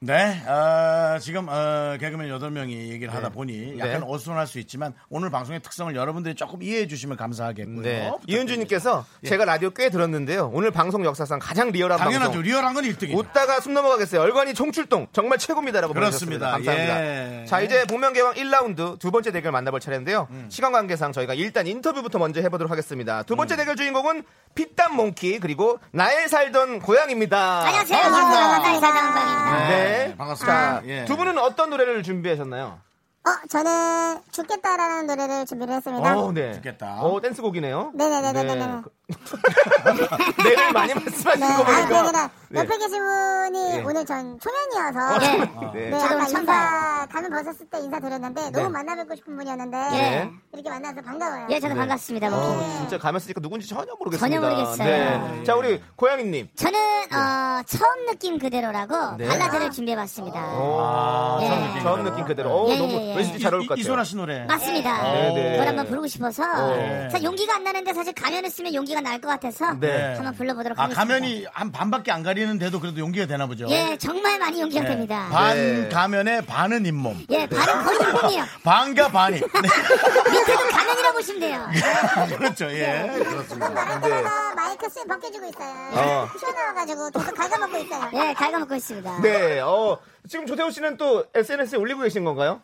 네, 어, 지금 어, 개그맨 8명이 얘기를 하다 보니 약간 네. 어수선할 수 있지만 오늘 방송의 특성을 여러분들이 조금 이해해 주시면 감사하겠고요. 네. 이은주님께서 제가 라디오 꽤 들었는데요. 오늘 방송 역사상 가장 리얼한 당연하죠. 방송. 리얼한 건 1등이죠. 웃다가 숨 넘어가겠어요. 얼간이 총출동 정말 최고입니다라고 그렇습니다. 보내주셨습니다. 감사합니다. 예. 자 이제 복면개왕 1라운드 두 번째 대결 만나볼 차례인데요. 음. 시간 관계상 저희가 일단 인터뷰부터 먼저 해보도록 하겠습니다. 두 번째 대결 주인공은 피땀 몽키 그리고 나의 살던 고양입니다. 안녕하세요. 반갑습니다. 한달 사장방입니다. 네. 반갑습니다. 자, 예. 두 분은 어떤 노래를 준비하셨나요? 어, 저는 죽겠다라는 노래를 준비를 했습니다. 어, 네. 좋겠다. 어, 댄스곡이네요. 네네네네네. 네. 내를 많이 말씀하시는 네, 거 아, 보니까. 아니라 네. 옆에 계신 분이 네. 오늘 전 초면이어서 네. 네, 네. 아까 인사 가면 벗었을 때 인사 드렸는데 너무 만나뵙고 싶은 분이었는데 네. 이렇게 만나서 반가워요. 예, 저도 반갑습니다. 뭐. 어, 진짜 가면 쓰니까 누군지 전혀 모르겠습니다. 전혀 모르겠어요. 네. 자, 우리 고양이님. 저는 어, 처음 느낌 그대로라고 네. 발라드를 준비해봤습니다. 오, 예. 처음, 처음 느낌 그대로. 어, 예, 너무 예, 예. 왠지 잘 어울 것 이, 같아요. 이소라 씨 노래. 맞습니다. 네, 네. 그걸 한번 부르고 싶어서 네. 사실 용기가 안 나는데 사실 가면을 쓰면 용기가 날 것 같아서 네. 한번 불러보도록 아, 하겠습니다. 가면이 한 반밖에 안 가리는데도 그래도 용기가 되나 보죠. 예, 정말 많이 용기가 네. 됩니다. 반 네. 가면에 반은 잇몸. 예, 반은 거의 잇몸이요. 반과 반이. 네. 밑에도 가면이라 보시면 돼요. 그렇죠. 예. 그렇습니다. 말할 때마다 마이크 마이크 스 벗겨주고 있어요. 어. 튀어나와가지고 계속 갉아먹고 있어요. 예, 갉아먹고 있습니다. 네, 어, 지금 조태호 씨는 또 SNS에 올리고 계신 건가요?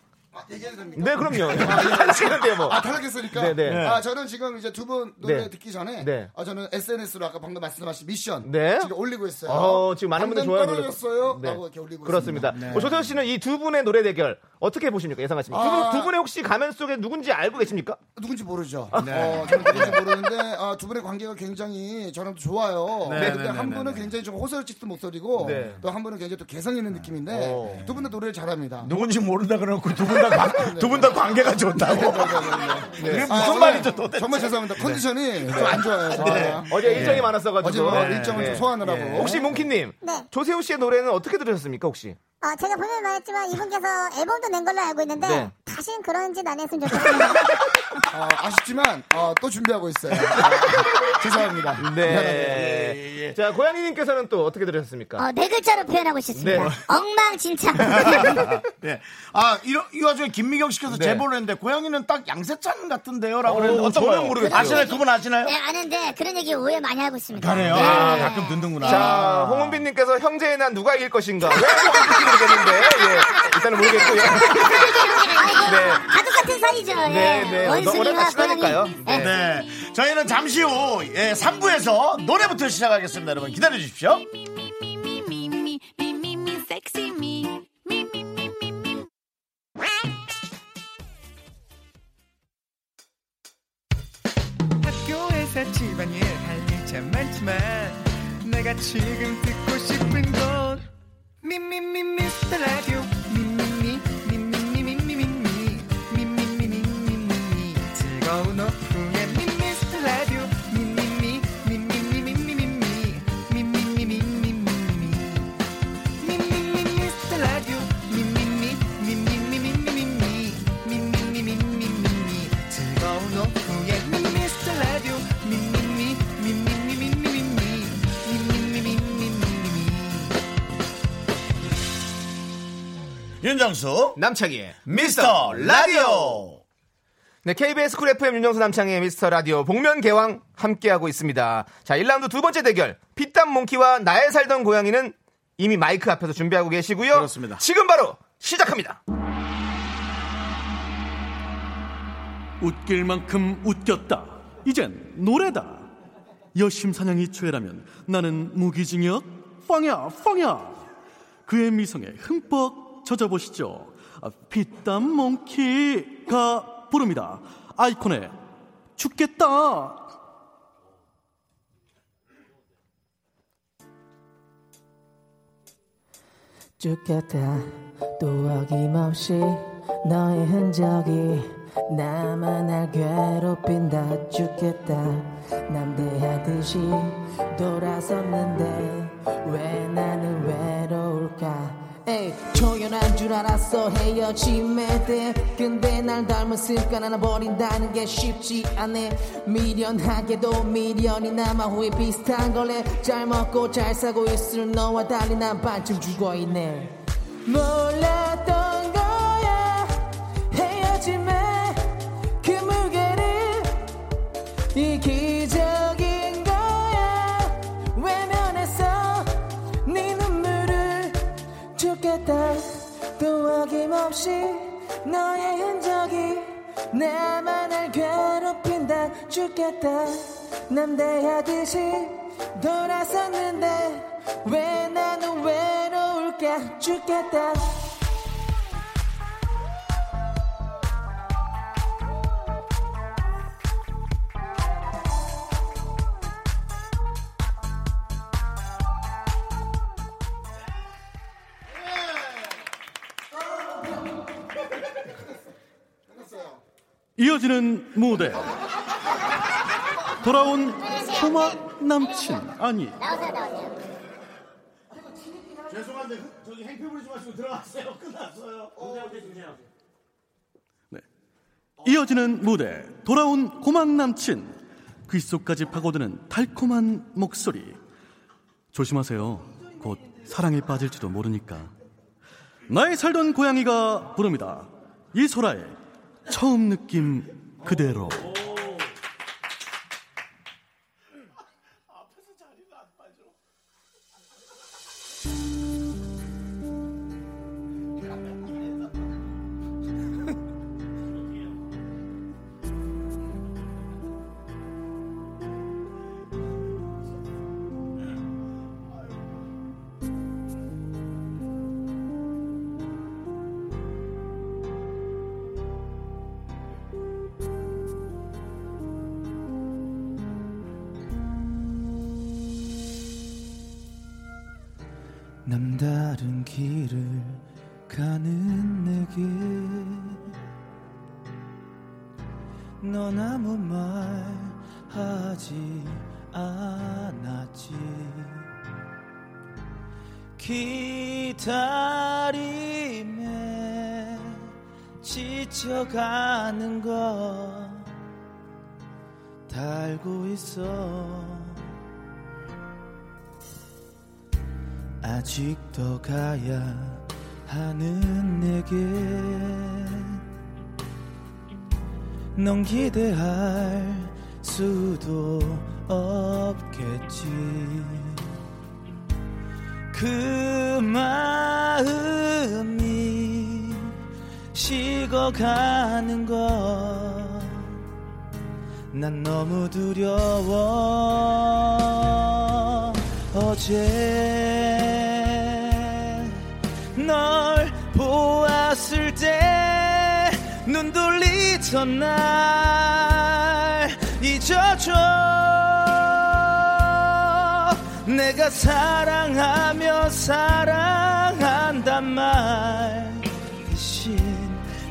얘기해도 됩니까? 네, 그럼요. 하시는데요, 뭐. 아, 탈락했으니까? 네, 네. 아, 저는 지금 이제 두 분 노래 네. 듣기 전에, 네. 아, 저는 SNS로 아까 방금 말씀하신 미션. 네. 지금 올리고 있어요. 어, 지금 많은 분들이 좋아요 떨어졌어요. 네. 라고 이렇게 올리고 그렇습니다. 있습니다. 어, 조태호 씨는 이 두 분의 노래 대결 어떻게 보십니까? 예상하십니까? 두, 분, 아. 두 분의 혹시 가면 속에 누군지 알고 계십니까? 누군지 모르죠. 네. 어, 저는 누군지 모르는데 아, 두 분의 관계가 굉장히 저랑 좋아요. 네, 근데 네, 한 네, 분은 네. 굉장히 좀 호소를 짙은 목소리고 네. 또한 분은 굉장히 또 개성 있는 느낌인데 어. 두분 다 노래를 잘합니다. 누군지 모른다 그러고 두 분 다 두 분 다 관계가 좋다고. 그게 아, 무슨 오늘 말이죠, 도대체? 정말 죄송합니다. 컨디션이 좀 안 좋아요. 네. 어제 일정이 어제 많았어가지고. 뭐 일정을 좀 소화하느라고. 혹시 몽키님, 네. 조세호 씨의 노래는 어떻게 들으셨습니까, 혹시? 어, 제가 분명히 말했지만 이분께서 앨범도 낸 걸로 알고 있는데 네. 다시는 그런 짓 안 했으면 좋겠습니다. 어, 아쉽지만 어, 또 준비하고 있어요. 아, 죄송합니다. 네. 자, 고양이님께서는 또 어떻게 들으셨습니까? 어, 네 글자로 표현하고 싶습니다. 네. 엉망진창. 네. 아, 이런, 이 와중에 김미경 씨께서 네. 제보를 했는데, 고양이는 딱 양세찬 같은데요? 라고 어, 그랬는데, 어떤 거요? 모르겠어요. 아시나요? 그분 아시나요? 네, 아는데 그런 얘기 오해 많이 하고 있습니다. 그래요? 네. 아, 가끔 듣는구나. 자, 홍은빈님께서 형제의 난 누가 이길 것인가? 모르겠는데, 예. 일단은 모르겠고요. 네. 가족 같은 사이죠. 예. 네, 네. 워낙 원숭이와 같이. 고양이. 네. 네. 저희는 잠시 후, 예, 3부에서 노래부터 시작하겠습니다. 여러분, 기다려 주십시오. 학교에서 집안일 할일참 많지만 내가 지금 듣고 싶은 건 미미미 미스터 라디오 미미미 윤정수, 남창희의 미스터 라디오. 네, KBS 쿨 FM 윤정수 남창희의 미스터 라디오 복면 개왕 함께하고 있습니다. 자, 1라운드 두 번째 대결. 피땀 몽키와 나의 살던 고양이는 이미 마이크 앞에서 준비하고 계시고요. 그렇습니다. 지금 바로 시작합니다. 웃길 만큼 웃겼다. 이젠 노래다. 여심사냥이 죄라면 나는 무기징역 펑야 펑야. 그의 미성에 흠뻑 젖어보시죠. 아, 피땀 몽키가 부릅니다. 아이콘의 죽겠다. 죽겠다 또 어김없이 너의 흔적이 나만 날 괴롭힌다 죽겠다 남대하듯이 돌아섰는데 왜 나는 외로울까 초연한 줄 알았어. 헤어짐에 대해 근데 날 닮은 습관 하나 버린다는 게 쉽지 않네. 미련하게도 미련이 남아 후회 비슷한 걸래. 잘 먹고 잘 사고 있을 너와 달리 난 반쯤 죽어있네. 몰랐던 거야. 헤어짐에 그 무게를 이기 없이 너의 흔적이 날 괴롭힌다. 죽겠다. 남대하듯이 돌아섰는데 왜 나는 외로울까 죽겠다 이어지는 무대. 돌아온 소막 남친 아니. 죄송한데, 저기 행패 부리지 마시고 들어갔어요. 끝났어요. 이어지는 무대 돌아온 고막 남친 귓속까지 파고드는 달콤한 목소리 조심하세요 곧 사랑에 빠질지도 모르니까 나의 살던 고양이가 부릅니다 이소라의 처음 느낌 그대로 남다른 길을 가는 내게. 넌 아무 말 하지 않았지. 기다림에 지쳐가는 거다 알고 있어 아직도 가야 하는 내게. 넌 기대할 수도 없겠지. 그 마음이 식어가는 것 난 너무 두려워. 어제 널 보았을 때 눈 돌리던 날 잊어줘. 내가 사랑하며 사랑한단 말 대신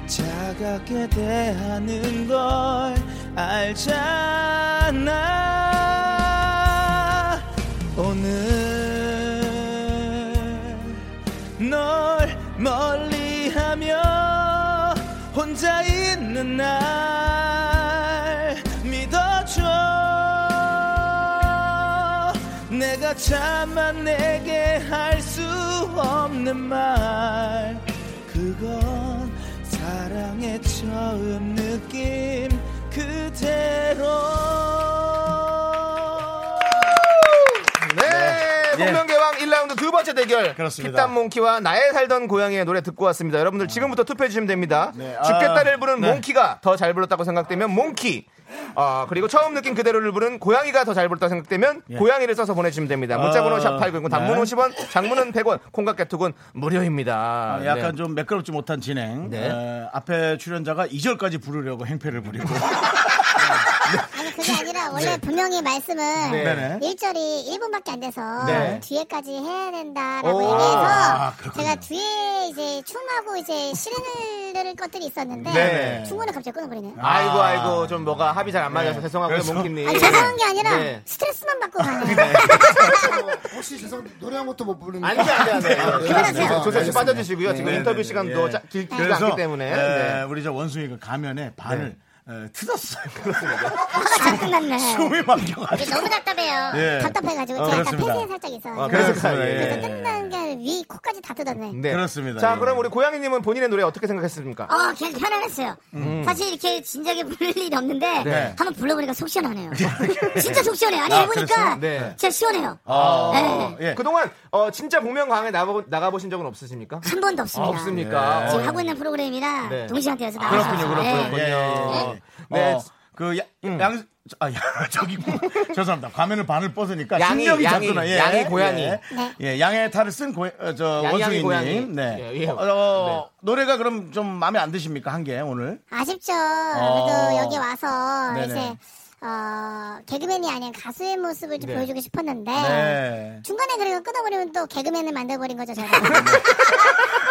차갑게 대하는 걸 알잖아. 오늘 널 멀리하며 혼자 있는 날 믿어줘. 내가 차마 내게 할 수 없는 말 그건 사랑의 처음 느낌 그대로 네, 복면개왕 1라운드 두 번째 대결. 그렇습니다. 피땀 몽키와 나의 살던 고양이의 노래 듣고 왔습니다. 여러분들 지금부터 투표해 주시면 됩니다. 네, 아, 죽겠다를 부른 네. 몽키가 더 잘 불렀다고 생각되면 몽키. 아, 그리고 처음 느낀 그대로를 부른 고양이가 더 잘 불렀다고 생각되면 예. 고양이를 써서 보내주시면 됩니다. 문자번호 아, 샵8910 단문 네. 50원, 장문은 100원, 콩깍개톡은 무료입니다. 아, 약간 네. 좀 매끄럽지 못한 진행. 네. 에, 앞에 출연자가 2절까지 부르려고 행패를 부리고. 아니 그게 아니라 원래 분명히 말씀은 네. 네네. 1절이 1분밖에 안 돼서 네. 뒤에까지 해야 된다라고 오. 얘기해서 아. 제가 뒤에 이제 춤하고 이제 실행을 들을 것들이 있었는데 네네. 중간에 갑자기 끊어버리네요. 아이고, 아이고, 좀 뭐가 합이 잘 안 맞아서 네. 죄송하고요, 몽키님. 아니 죄송한 게 아니라 네. 스트레스만 받고 가네요. 혹시 죄송 노래 한 것도 못 부르는 안 돼, 안 돼, 안 돼. 아, 네, 조세 씨 알겠습니다. 조세 씨 빠져주시고요. 지금 네, 인터뷰 네, 시간도 길, 길지 않기 때문에. 에, 네. 우리 저 원숭이가 가면에 반을 에, 틀었어요. 잘 끝났네. 숨이 막혀가지고. 너무 답답해요. 예. 답답해가지고 어, 제가 약간 그렇습니다. 폐쇄 살짝 있어요. 아, 그래서. 예. 그래서 끝난 게 위 코까지 다 뜯었네. 네. 그렇습니다. 자, 예. 그럼 우리 고양이님은 본인의 노래 어떻게 생각했습니까? 어, 그냥 편안했어요. 사실 이렇게 진작에 부를 일이 없는데 네. 한번 불러보니까 속 시원하네요. 진짜 속 시원해요. 아니 아, 해보니까? 네. 진짜 시원해요. 아, 네. 예. 그동안 어, 진짜 복면가왕에 나가, 나가 보신 적은 없으십니까? 한 번도 아, 없습니다. 없습니까? 지금 어, 하고 있는 프로그램이라 네. 동시간대여서 나가서 그렇군요, 그렇군요. 네. 예, 예, 예. 네. 어, 그 야, 양, 아, 야, 저기 죄송합니다. 가면을 반을 벗으니까 양이, 신경이 양이. 예, 양이 고양이. 예, 네. 예, 양의 탈을 쓴 고, 어, 저. 원숭이님. 네. 예, 예. 어, 어, 노래가 그럼 좀 마음에 안 드십니까 한 개 오늘? 아쉽죠. 어. 그래도 여기 와서 네네. 이제 어, 개그맨이 아닌 가수의 모습을 좀 네. 보여주고 싶었는데 네. 중간에 그리고 끊어버리면 또 개그맨을 만들어버린 거죠 제가.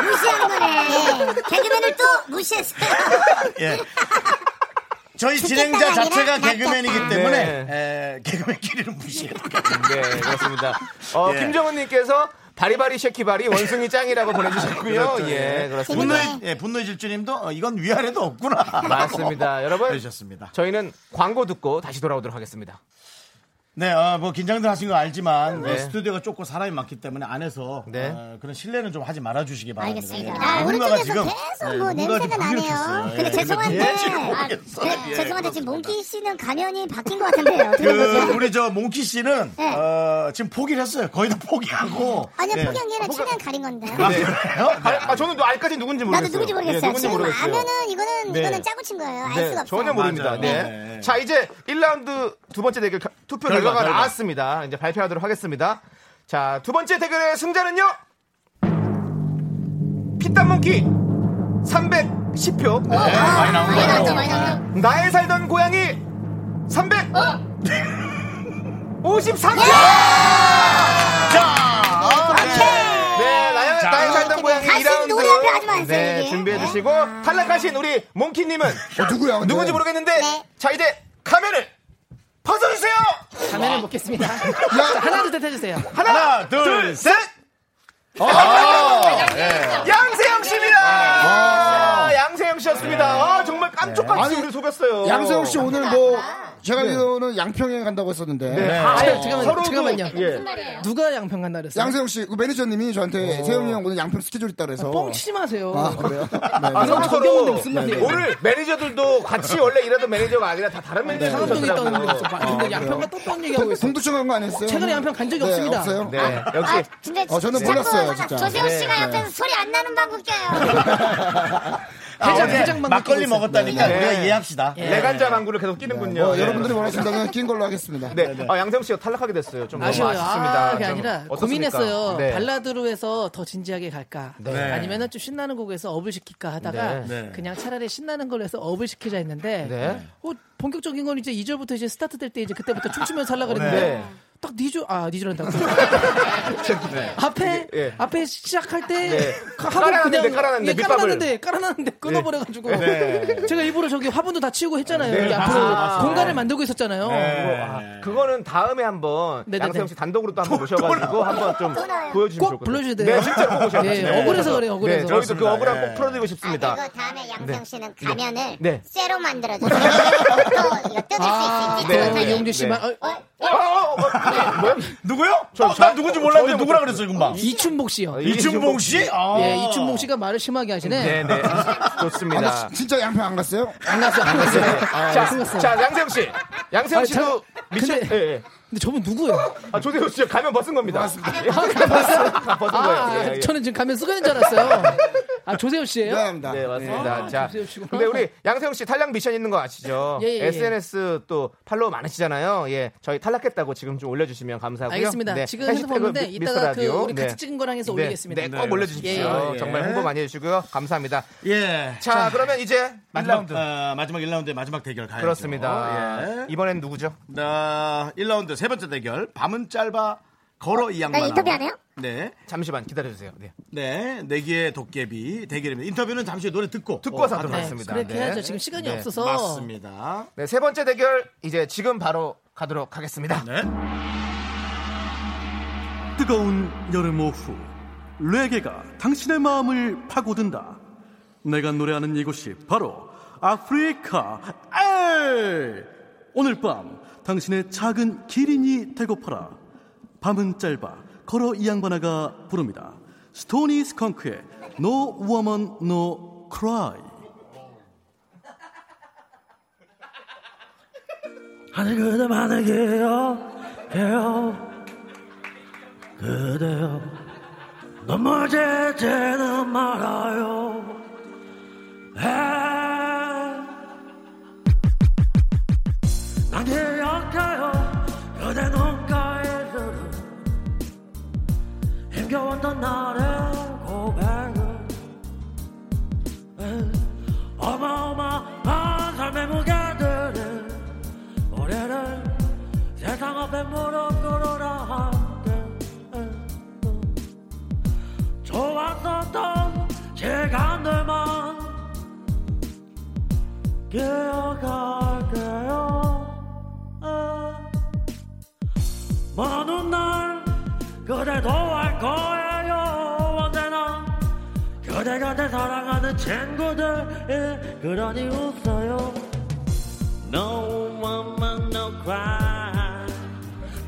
무시하는 거네. 예. 개그맨을 또 무시했어요. 예. 저희 진행자 자체가. 개그맨이기 때문에 네. 에, 개그맨끼리는 무시해요. 네, 그렇습니다. 어, 예. 김정은님께서 바리바리 쉐키바리 원숭이 짱이라고 보내주셨고요. 그렇죠. 예, 그렇습니다. 분노의 예, 분노의 질주님도 어, 이건 위아래도 없구나. 맞습니다. 여러분. 해주셨습니다. 저희는 광고 듣고 다시 돌아오도록 하겠습니다. 네, 어, 뭐 긴장들 하신 거 알지만 네. 어, 스튜디오가 좁고 사람이 많기 때문에 안에서 네. 어, 그런 실례는 좀 하지 말아주시기 바랍니다. 알겠습니다. 예. 아, 오른쪽에서 지금, 계속 예, 뭐 냄새가 나네요. 근데 예, 죄송한데, 아, 예, 죄송한데 지금. 몽키 씨는 가면이 바뀐 것 같은데요. 그 거죠? 우리 저 몽키 씨는 네. 어, 지금 포기를 했어요. 거의 다 포기하고. 아니요, 예. 포기한 게 아니라 최대한 가린 건데요. 아, 그래요? 아, 아, 저는 또 알까지 누군지 모르겠어요. 나도 누군지 모르겠어요. 예, 누군지 지금 모르겠어요. 아면은 이거는 네. 이거는 짜고 친 거예요. 알 네, 수가 없어요. 전혀 모릅니다. 네. 네. 자, 이제 1라운드 두 번째 대결 겨- 투표 결과, 결과가 결과. 나왔습니다. 이제 발표하도록 하겠습니다. 자, 두 번째 대결의 승자는요. 피땀몽키 310표. 네, 많이 나온 많이 나왔죠, 거예요. 많이 나왔죠. 나의 살던 고양이 300. 53표. 자, 아, 네. 준비하셨어요, 네, 이게? 준비해 주시고 탈락하신 우리 몽키님은 어, 누구야? 근데? 누군지 모르겠는데 네. 자 이제 카메를 벗어주세요. 가면을 먹겠습니다. 자, 하나 둘 셋 해주세요. 하나, 둘, 셋. 양세형 씨입니다. 아, 양세형 씨였습니다. 아, 정말 깜짝같이 아니, 우리 속였어요. 양세형 씨 오늘 뭐 제가 알기로는 양평에 간다고 했었는데 네. 아, 아. 서로도- 잠깐만요. 예. 누가 양평 간다 그랬어요? 양세형 씨, 그 매니저님이 저한테 세형이 형 오늘 양평 스케줄 있다 그래서 뻥 치지 마세요. 아 그래요? 네. 아, 서로 서로 무슨 말이에요? 오늘 매니저들도 같이 원래 일하던 매니저가 아니라 다 다른 매니저 상암동에 있다는 거 근데 양평 갔다 얘기하고 있어요. 동두천 간거 아니었어요? 최근에 양평 간 적이 네, 없습니다. 없어요? 네, 역시 아, 근데 어, 저는 몰랐어요, 진짜. 조세호 씨가 네, 옆에서 소리 안 나는 방구 껴요. 아, 해장- 어제 해장만 막걸리 먹었다니까 있어요. 우리가 네. 이해합시다. 레간자 방구를 계속 끼는군요. 어, 네. 여러분들이 원하신다면 낀 걸로 하겠습니다. 네, 아, 양세형 씨가 탈락하게 됐어요. 좀 아쉬워요. 아쉽습니다. 아, 그게 좀 아니라? 고민했어요. 네. 발라드로 해서 더 진지하게 갈까? 네. 아니면은 좀 신나는 곡에서 up을 시킬까 하다가 네. 네. 그냥 차라리 신나는 걸로 해서 up을 시키자 했는데 네. 어, 본격적인 건 이제 2절부터 이제 스타트 될 때 이제 그때부터 춤추면서 하려고 그랬는데 네. 딱 2절 아 2절 한다고 앞에 예. 앞에 시작할 때 네. 깔아놨는데, 그냥 깔아놨는데, 예, 밑밥을. 깔아놨는데 깔아놨는데 끊어버려가지고 네. 제가 일부러 저기 화분도 다 치우고 했잖아요 네. 여기 앞으로 아. 공간을 만들고 있었잖아요 네. 그거는 다음에 한번. 양세형 씨 단독으로 또 한번 모셔가지고 한번 좀 보여주시면 꼭 좋을 것 같아요. 불러주셔야 돼요. 네, 진짜로 꼭 오셔야 네, 돼요. 억울해서 그래요, 억울해서. 네, 저희도 그. 억울함 네. 꼭 풀어드리고 싶습니다. 아, 이거 다음에 양세형 네. 씨는 가면을 네. 쇠로 만들어주세요. 또 이거 뜯을 아, 수 있을지. 네, 또 네. 이용주 씨만 어, 어, 어, 어, 네, 뭐야? 누구요? 저- 어, 난 누군지 몰랐는데 누구라 못- 그랬어요, 금방. 이춘복 씨요. 이춘봉 씨? 아. 예, 이춘복 씨가 말을 심하게 하시네. 네, 네. 아, 좋습니다. 나 진짜 양평 안 갔어요? 안 갔어, 안 갔어. 자, 자, 양세형 씨. 양세형 아니, 씨도 저- 미션, 근데- 예, 예. 근데 저분 누구예요? 아, 조세호 씨 가면 벗은 겁니다. 예. 아, 벗은 아, 거예요. 예, 예. 저는 지금 가면 쓰고 있는 줄 알았어요. 아, 조세호 씨예요? 미안합니다. 네, 맞습니다. 아, 자. 근데 우리 양세형 씨 탈락 미션 있는 거 아시죠? 예, 예, 예. SNS 또 팔로우 많으시잖아요. 예, 저희 탈락했다고 지금 좀 올려주시면 감사하고요. 알겠습니다. 네, 지금 없는데 미- 이따가 그. 우리 같이 찍은 거랑 해서 네, 올리겠습니다. 네, 네, 꼭 올려주십시오. 예, 예. 정말 홍보 많이 해주시고요. 감사합니다. 예. 자, 그러면 이제 마지막, 1라운드. 어, 마지막 1라운드의 마지막 대결 가야죠. 그렇습니다. 예. 이번엔 누구죠? 나 1라운드 세 번째 대결. 밤은 짧아 걸어 이 양반. 나 인터뷰 안 해요? 네. 잠시만 기다려주세요. 네. 네. 내기의 도깨비 대결입니다. 인터뷰는 잠시 노래 듣고 듣고 와서 어, 하도록 네, 하겠습니다. 그렇게 네. 해야죠. 지금 시간이 네, 없어서. 맞습니다. 네, 세 번째 대결 이제 지금 바로 가도록 하겠습니다. 네. 뜨거운 여름 오후 레게가 당신의 마음을 파고든다 내가 노래하는 이곳이 바로 아프리카 에 오늘 밤 당신의 작은 기린이 되고파라. 밤은 짧아 걸어 이 양반아가 부릅니다. 스토니 스컹크의 No Woman No Cry. 아니 그대만의 게요? 게요? 그대요? 너무 제재는 말아요. 에. 난기 힘겨웠던 날의 고백을 에. 어마어마한 삶의 무게들을 우리를 세상 앞에 무릎 꿇으라 함께 좋았었던 시간들만 기억할게요. 먼 훗날 그대도 알 거예요 언제나. 그대가 내 사랑하는 친구들 그러니 웃어요. No woman no cry.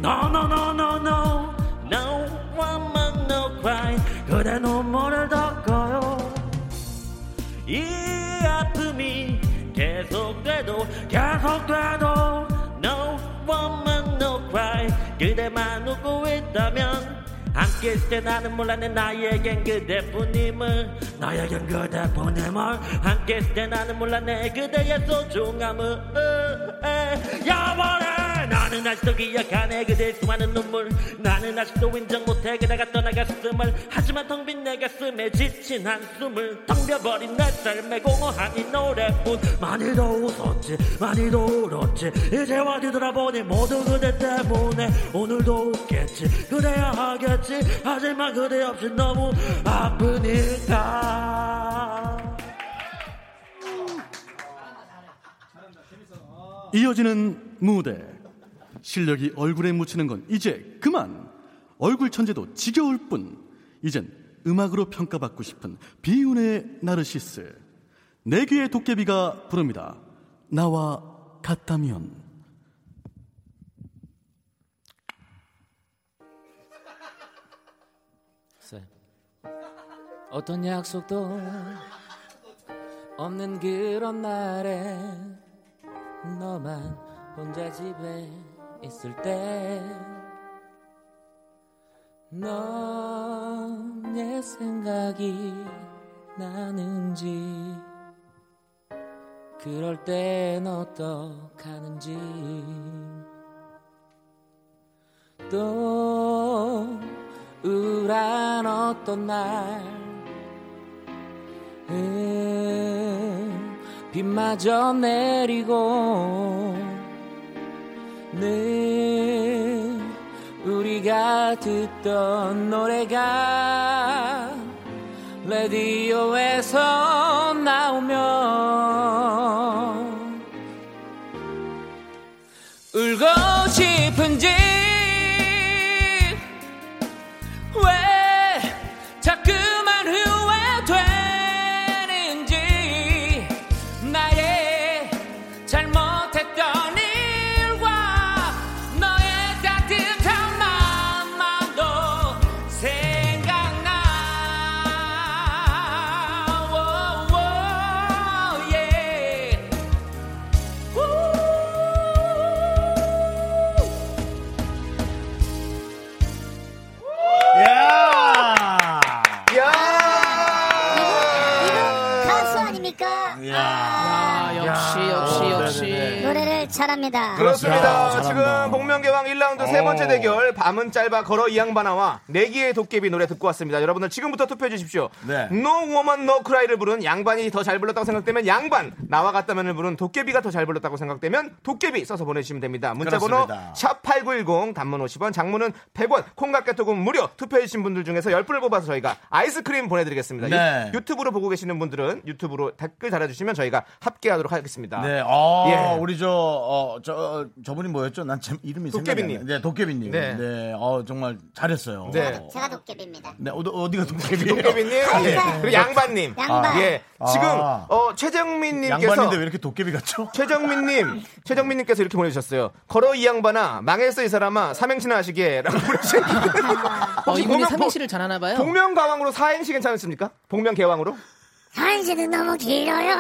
No no no no no. No woman no cry. 그대 눈물을 닦아요. 이 아픔이 계속돼도 계속돼도 No woman 그대만 웃고 있다면 함께 있을 때 나는 몰랐네. 나에겐 그대뿐임을 나에겐 그대뿐임을. 함께 있을 때 나는 몰랐네. 그대의 소중함을. 영원해 나는 아직도 기억하네 그대 수많은 눈물. 나는 아직도 인정 못해. 그대가 떠나갔음을. 하지만 텅 빈 내 가슴에 지친 한숨을. 텅 비어버린 내 삶에 공허한 이 노래뿐. 많이도 웃었지 많이도 울었지. 이제와 뒤돌아보니 모두 그대 때문에 오늘도 웃겠지. 그래야 하겠지. 하지만 그대 없이 너무 아프니까. 이어지는 무대. 실력이 얼굴에 묻히는 건 이제 그만. 얼굴 천재도 지겨울 뿐. 이젠 음악으로 평가받고 싶은 비운의 나르시스. 네 개의 도깨비가 부릅니다. 나와 같다면. 어떤 약속도 없는 그런 날에 너만 혼자 집에 있을 때 너의 생각이 나는지 그럴 땐 어떡하는지. 또 우울한 어떤 날 음, 빗마저 내리고 늘 우리가 듣던 노래가 라디오에서 나오면 합니다. 그렇습니다. 야. 지금 복면개왕 1라운드 세 번째 대결 밤은 짧아 걸어 이 양반아와 내기의 도깨비 노래 듣고 왔습니다. 여러분들 지금부터 투표해 주십시오. 네. No Woman No Cry를 부른 양반이 더 잘 불렀다고 생각되면 양반, 나와 같다면을 부른 도깨비가 더 잘 불렀다고 생각되면 도깨비 써서 보내주시면 됩니다. 문자번호 그렇습니다. 샵8910 단문 50원, 장문은 100원, 콩깍개톡은 무료. 투표해 주신 분들 중에서 10분을 뽑아서 저희가 아이스크림 보내드리겠습니다. 네. 유, 유튜브로 보고 계시는 분들은 유튜브로 댓글 달아주시면 저희가 합계하도록 하겠습니다. 네, 어, 예. 우리 저, 어, 저, 저분이 뭐였죠? 난참 이름이 생각이 안 도깨비님. 나네. 네, 도깨비님. 네. 네. 어, 정말 잘했어요. 네. 제가 도깨비입니다. 네, 어디, 어디 가 도깨비예요? 도깨비님, 예. 그리고 양반님, 양반. 예, 지금 아. 어, 최정민님께서 양반인데 왜 이렇게 도깨비 같죠? 최정민님, 최정민님께서 이렇게 보내주셨어요. 걸어 이 양반아, 망했어 이 사람아, 삼행시나 하시게라고 보내주셨는데 어, 이분이 삼행시를 잘하나 봐요. 복면가왕으로 사행시 괜찮으십니까? 복면개왕으로? 한시는 너무 길어요.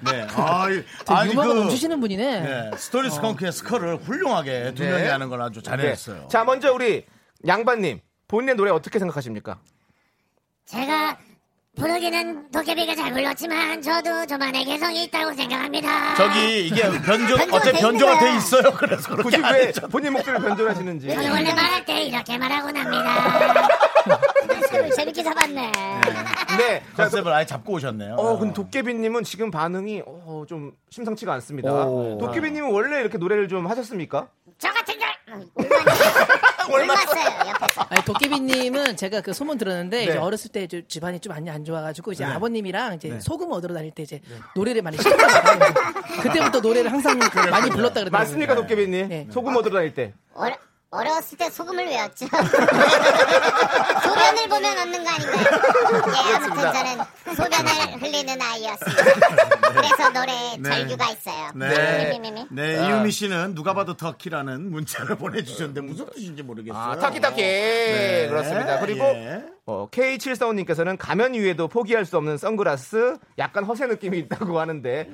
네. 아, 이- 되게 아니, 유머가 그, 넘치시는 분이네. 네, 스토리 스컹크의 스컬을 훌륭하게 두 네. 명이 하는 걸 아주 잘했어요. 네. 자, 먼저 우리 양반님, 본인의 노래 어떻게 생각하십니까? 제가 부르기는 도깨비가 잘 불렀지만 저도 저만의 개성이 있다고 생각합니다. 저기 이게 변조 어째 돼 변조가 돼. 있어요. 그래서 굳이 왜. 본인 목소리를 변조하시는지. 저는 원래 말할 때 이렇게 말하고 납니다. 컨셉을 재밌게 잡았네. 네. 자, 컨셉을 아예 잡고 오셨네요. 어, 근데 도깨비님은 지금 반응이 어, 좀 심상치가 않습니다. 오. 도깨비님은 원래 이렇게 노래를 좀 하셨습니까? 저 같은 걸 올랐어요. 아니, 도깨비님은 제가 그 소문 들었는데 이제 네. 어렸을 때저 집안이 좀안 좋아가지고 이제 네. 아버님이랑 이제 소금 얻으러 다닐 때 이제 노래를 많이 시켰다고 그때부터 노래를 항상 많이 불렀다 그러더라고요. 맞습니까, 도깨비님? 네. 소금 얻으러 다닐 때. 어려, 어렸을 때 소금을 외웠죠. 소변을 보면 얻는 거 아닌가요? 예, 아무튼 저는 소변을 흘리는 아이였습니다. 그래서 노래에 네. 절규가 있어요. 네. 미미미미. 네, 이유미 씨는 누가 봐도 터키라는 문자를 보내주셨는데 무슨 뜻인지 모르겠어요. 아, 타키타키. 그렇습니다. 그리고 예. 어, K745님께서는 가면 위에도 포기할 수 없는 선글라스 약간 허세 느낌이 있다고 하는데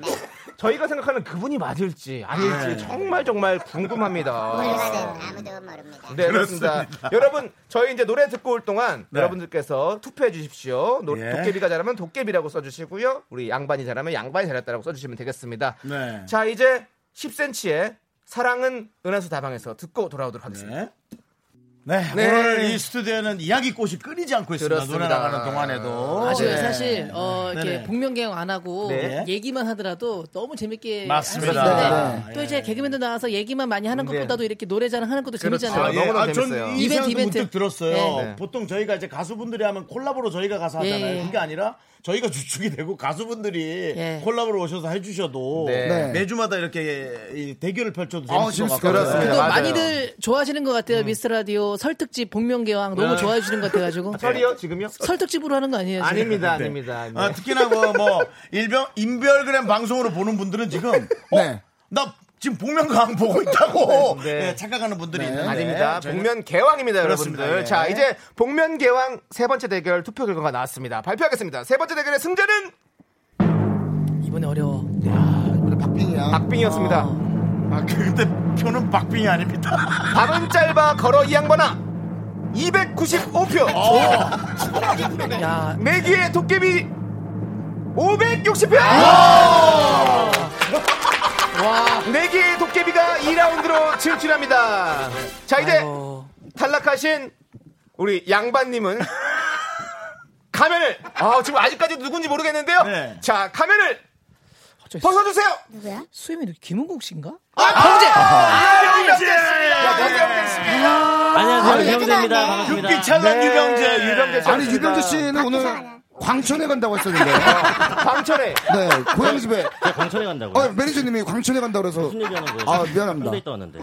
저희가 생각하는 그분이 맞을지 아닐지 네. 정말 정말 궁금합니다. 아무도 모릅니다. 네, 그렇습니다. 여러분, 저희 이제 노래 듣고 올 동안 네. 여러분들께서 투표해 주십시오. 노- 예. 도깨비가 잘하면 도깨비라고 써주시고요. 우리 양반이 잘하면 양반이 잘했다라고 써주시면 되겠습니다. 네. 자, 이제 10cm의 사랑은 은하수 다방에서 듣고 돌아오도록 하겠습니다. 네. 네, 네. 오늘 이 스튜디오는 이야기꽃이 끊이지 않고 있습니다. 노래 그렇습니다. 나가는 동안에도. 아쉬워요. 네. 사실 어, 이렇게 네네. 복면개혁 안 하고 네. 얘기만 하더라도 너무 재밌게 맞습니다. 할수 있는데 네. 또 이제 개그맨들 나와서 얘기만 많이 하는 네. 것보다도 이렇게 노래 자랑 하는 것도 그렇죠. 재밌잖아요. 아, 너무나 아, 재밌어요. 전이 이벤트, 이벤트. 문득 들었어요. 네. 보통 저희가 이제 가수분들이 하면 콜라보로 저희가 가서 하잖아요. 예. 그게 아니라 저희가 주축이 되고 가수분들이 예. 콜라보로 오셔서 해주셔도 네. 네. 매주마다 이렇게 이 대결을 펼쳐도 아, 재밌을 것 재밌을 것 같아요. 맞아요. 많이들 좋아하시는 것 같아요. 미스 라디오 설특집 복면개왕 너무 네. 좋아해 주시는 것 같아가지고 설이요 지금요? 설특집으로 하는 거 아니에요? 지금? 아닙니다, 아닙니다. 네. 아, 특히나 뭐, 뭐 일병 인별그램 방송으로 보는 분들은 지금 어? 네. 나 지금 복면가왕 보고 있다고 네. 네, 착각하는 분들이 네. 있는데 아닙니다. 저희는- 복면 개왕입니다, 그렇습니다. 여러분들. 네. 자, 이제 복면 개왕 세 번째 대결 투표 결과가 나왔습니다. 발표하겠습니다. 세 번째 대결의 승자는 이번에 어려워. 우리 박빙이야. 박빙이었습니다. 아, 그- 근데 표는 박빙이 아닙니다. 답은 짧아 걸어 이 양반아 295표. 야 내기의 도깨비 560표. 와. 내기의 도깨비가 2라운드로 진출합니다. 자, 이제 아이고. 탈락하신 우리 양반님은 가면을 아 지금 아직까지 누군지 모르겠는데요. 네. 자 가면을 저 벗어주세요. 누구야? 수염이 김은국 씨인가? 안녕하세요. 유병재입니다. 반갑습니다. 빛찬란 네, 유병재. 유병재 씨. 아니 유병재 씨는 오늘. 광천에 간다고 했었는데. 광천에 네, 고향 집에. 제가 광천에 간다고요. 어, 매니저님이 광천에 간다고 그래서. 무슨 얘기하는 거예요? 아, 미안합니다. 홍대 있다 왔는데.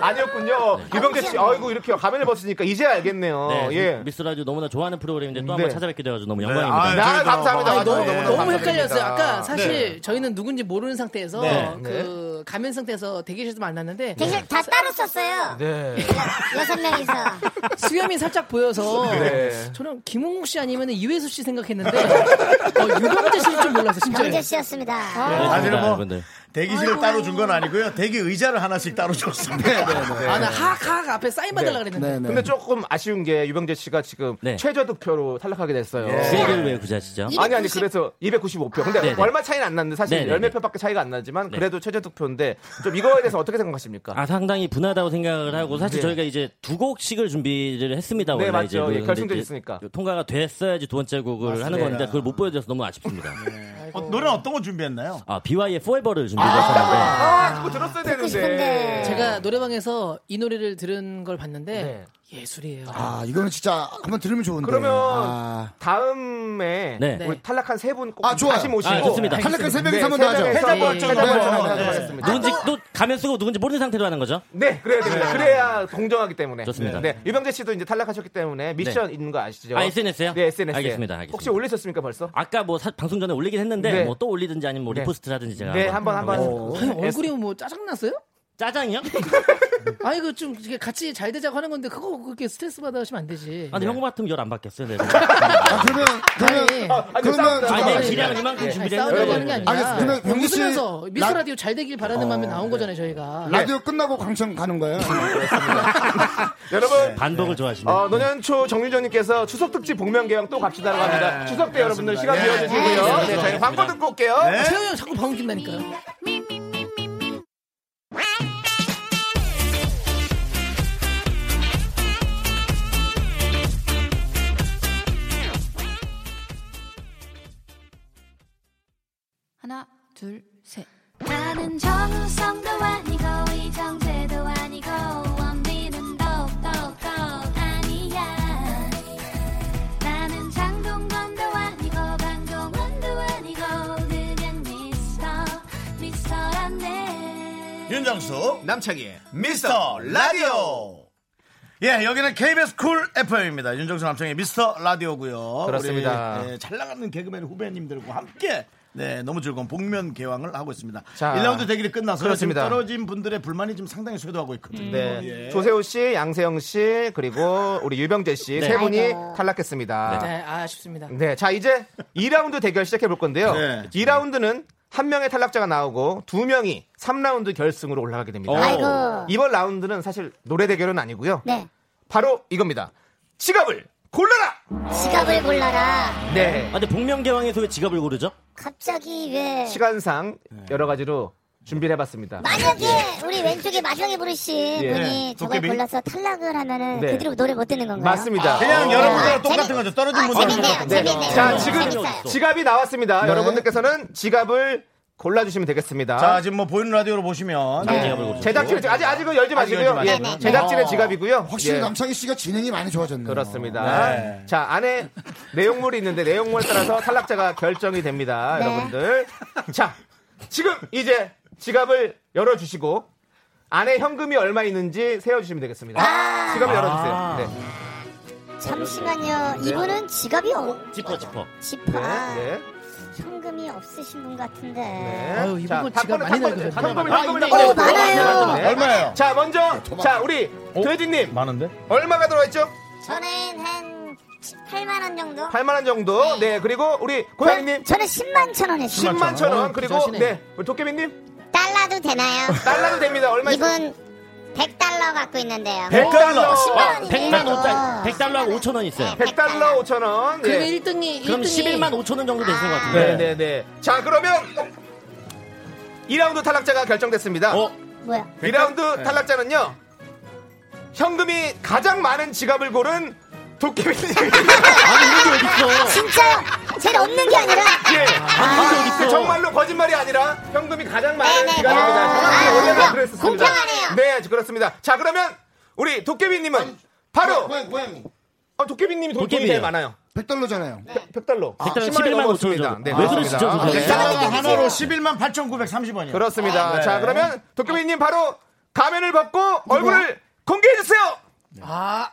아니었군요. 유병재 씨, 아이고 이렇게 가면을 벗으니까 이제 알겠네요. 네, 예. 미스 라디오 너무나 좋아하는 프로그램인데 또한 네. 번 찾아뵙게 돼가지고 너무 네, 영광입니다. 아유, 나 저희도 감사합니다. 반갑습니다. 너무, 너무 너무 감사드립니다. 헷갈렸어요. 아까 사실 저희는 누군지 모르는 상태에서 네. 그 가면 상태에서 대기실에서 만났는데 대신 다 따로 썼어요. 네. 여섯 명이서. 수염이 살짝 보여서 네. 저는 김홍국 씨 아니면 이회수 씨 생각했는데 어, 유병재 씨일 줄 몰랐어 진짜. 경재 씨였습니다. 네, 사실은 뭐 여러분들. 대기실을 따로 준 건 아니고요. 대기 의자를 하나씩 따로 줬습니다. 아나 하하학 앞에 사인 받으려 그랬는데. 네, 네. 근데 조금 아쉬운 게 유병재 씨가 지금 네. 최저 득표로 탈락하게 됐어요. 그 얘기를 왜 하시죠? 아니 아니 그래서 295표. 근데 네네. 얼마 차이는 안 났는데 사실 네네네. 열몇 표밖에 차이가 안 나지만 네. 그래도 최저 득표인데 좀 이거에 대해서 어떻게 생각하십니까? 아 상당히 분하다고 생각을 하고 사실 네. 저희가 이제 두 곡씩을 준비를 했습니다. 네, 원래 맞죠. 이제 예, 이제 있으니까. 통과가 됐어야지 두 번째 곡을 하는 건데 그걸 못 보여드려서 너무 아쉽습니다. 어, 노래 어떤 거 준비했나요? 아 BY의 Forever를 준비 했었는데 아, 그거 들었어야 되는데. 싶은데. 제가 노래방에서 이 노래를 들은 걸 봤는데 네. 예술이에요. 아, 이거는 진짜 한번 들으면 좋은데. 그러면 아, 다음에 네. 우리 탈락한 세 분 꼭 아, 좋아요. 다시 모시고 아, 좋습니다. 탈락한 세 네, 명이서 한번 세더 하죠. 해자 벌전 네. 네. 하겠습니다. 누군지 또 가면 쓰고 누군지 모르는 상태로 하는 거죠? 네, 그래야 됩니다. 그래야 공정하기 때문에. 좋습니다. 네, 유병재 씨도 이제 탈락하셨기 때문에 미션 있는 거 아시죠? 아, SNS요? 네, SNS. 알겠습니다, 알겠습니다. 혹시 올리셨습니까 벌써? 아까 뭐 사- 방송 전에 올리긴 했는데 네. 뭐또 올리든지 아니면 뭐 네. 리포스트를 하든지 제가 네, 한번 한번. 아니, 얼굴이 뭐 짜증 났어요? 짜장이요? 아니 그 좀 같이 잘 되자고 하는 건데 그거 그렇게 스트레스 받아 하시면 안 되지. 아, 근데 형 같으면 열 안 받겠어요. 네. 아, 그러면, 그러면, 아니, 그러면, 아니, 내 잠깐만. 기량은 이만큼 준비를 싸우려고 했는데. 하는 게 아니라 알겠습니다. 그러면 병기 씨 미스 라- 라디오 잘 되길 바라는 마음에 나온 거잖아요 저희가. 라디오 끝나고 광천 가는 거예요? 여러분, 반복을 좋아하시네. 어, 노년초 정유정님께서 추석 특집 복면개왕 또 갑시다라고 합니다. 추석 때 여러분들 시간 비워주시고요. 네, 저희 광고 듣고 올게요. 형 자꾸 방귀 낀다니까요. 둘, 셋. 나는 정우성도 아니고 이정재도 아니고 원빈은 더욱더 아니야. 나는 장동건도 아니고 강동원도 아니고 그냥 미스터 미스터란데. 윤정수 남창희 미스터 라디오. 예 여기는 KBS 쿨 FM입니다. 윤정수 남창희 미스터 라디오고요. 그렇습니다. 우리, 예, 잘 나가는 개그맨 후배님들과 함께 네 너무 즐거운 복면 개왕을 하고 있습니다 자, 1라운드 대결이 끝나서 그렇습니다. 지금 떨어진 분들의 불만이 좀 상당히 쇄도하고 있거든요 네. 예. 조세호 씨, 양세형 씨, 그리고 우리 유병재 씨세 네. 분이 아이고. 탈락했습니다. 네, 아쉽습니다. 네, 자 이제 2라운드 대결 시작해 볼 건데요. 네. 2라운드는 한 명의 탈락자가 나오고 두 명이 3라운드 결승으로 올라가게 됩니다. 아이고. 이번 라운드는 사실 노래 대결은 아니고요. 네. 바로 이겁니다. 지갑을 골라라. 지갑을 골라라. 네. 아, 근데 복면개왕에서 왜 지갑을 고르죠? 갑자기 왜 시간상 여러 가지로 준비를 해봤습니다. 만약에 우리 왼쪽에 마지막에 부르신 예. 분이 저걸 도깨비? 골라서 탈락을 하면은 네. 그 뒤로 노래 못 듣는 건가요? 맞습니다. 그냥 아, 여러분들랑 재밌- 똑같은 거죠. 떨어진 아, 분들은 재밌네요. 네. 재밌네요. 자, 음, 지금 재밌어요. 지갑이 나왔습니다. 네. 여러분들께서는 지갑을 골라주시면 되겠습니다. 자, 지금 뭐 보이는 라디오로 보시면 네. 제작진은 아직 아직은 열지 마시고요. 열지 예. 제작진의 어. 지갑이고요. 확실히 예. 남창희 씨가 진행이 많이 좋아졌네요. 그렇습니다. 네. 자, 안에 내용물이 있는데 내용물에 따라서 탈락자가 결정이 됩니다. 네. 여러분들. 자, 지금 이제 지갑을 열어 주시고 안에 현금이 얼마 있는지 세어 주시면 되겠습니다. 아. 지갑을 열어 주세요. 네. 잠시만요. 이분은 지갑이 없, 지퍼 지퍼. 지퍼. 아, 네. 현금이 없으신 분 같은데. 네. 아유, 이분 지갑 탁구는 많이 낡으셨네. 현금을 아, 현금을 이거 어, 많아요. 네. 얼마예요? 자, 먼저 자, 우리 돼지 님 많은데? 얼마가 들어 있죠? 저는 한 8만 원 정도. 8만 원 정도. 네, 그리고 우리 고양이 님 저는 10만 천원 했어요. 10만 천 원. 어, 그리고. 네, 우리 도깨비 님 달러도 되나요? 달러도 됩니다. 얼마? 이분 100달러 갖고 있는데요. 100달러. 10만 원이네요. 100만 5달 100달러하고 5천 원 있어요. 100달러 5천 원. 네. 1등이 그럼 11만 5천 원 정도 되는 것 같은데. 네, 네, 네. 자, 그러면 2라운드 탈락자가 결정됐습니다. 어? 뭐야? 2라운드 탈락자는요. 현금이 가장 많은 지갑을 고른 도깨비님. 아니 이런 게 어딨어? 진짜 제일 없는 게 아니라 예. 아, 그 정말로 거짓말이 아니라 현금이 가장 많은 지갑입니다. 정확히 아, 원래는 공평- 그랬습니다. 공평하네요. 네, 그렇습니다. 자, 그러면 우리 도깨비님은 바로 고양이, 고양이. 어, 도깨비님이 돈- 도깨비예요. 제일 많아요. 100달러잖아요. 100달러. 100달러 10만 11만 5천 원. 네, 왜. 그러시죠, 저 네. 하나로 11만 8,930원이요. 그렇습니다. 네. 자, 그러면 도깨비님 바로 가면을 벗고 얼굴을 공개해 주세요. 아,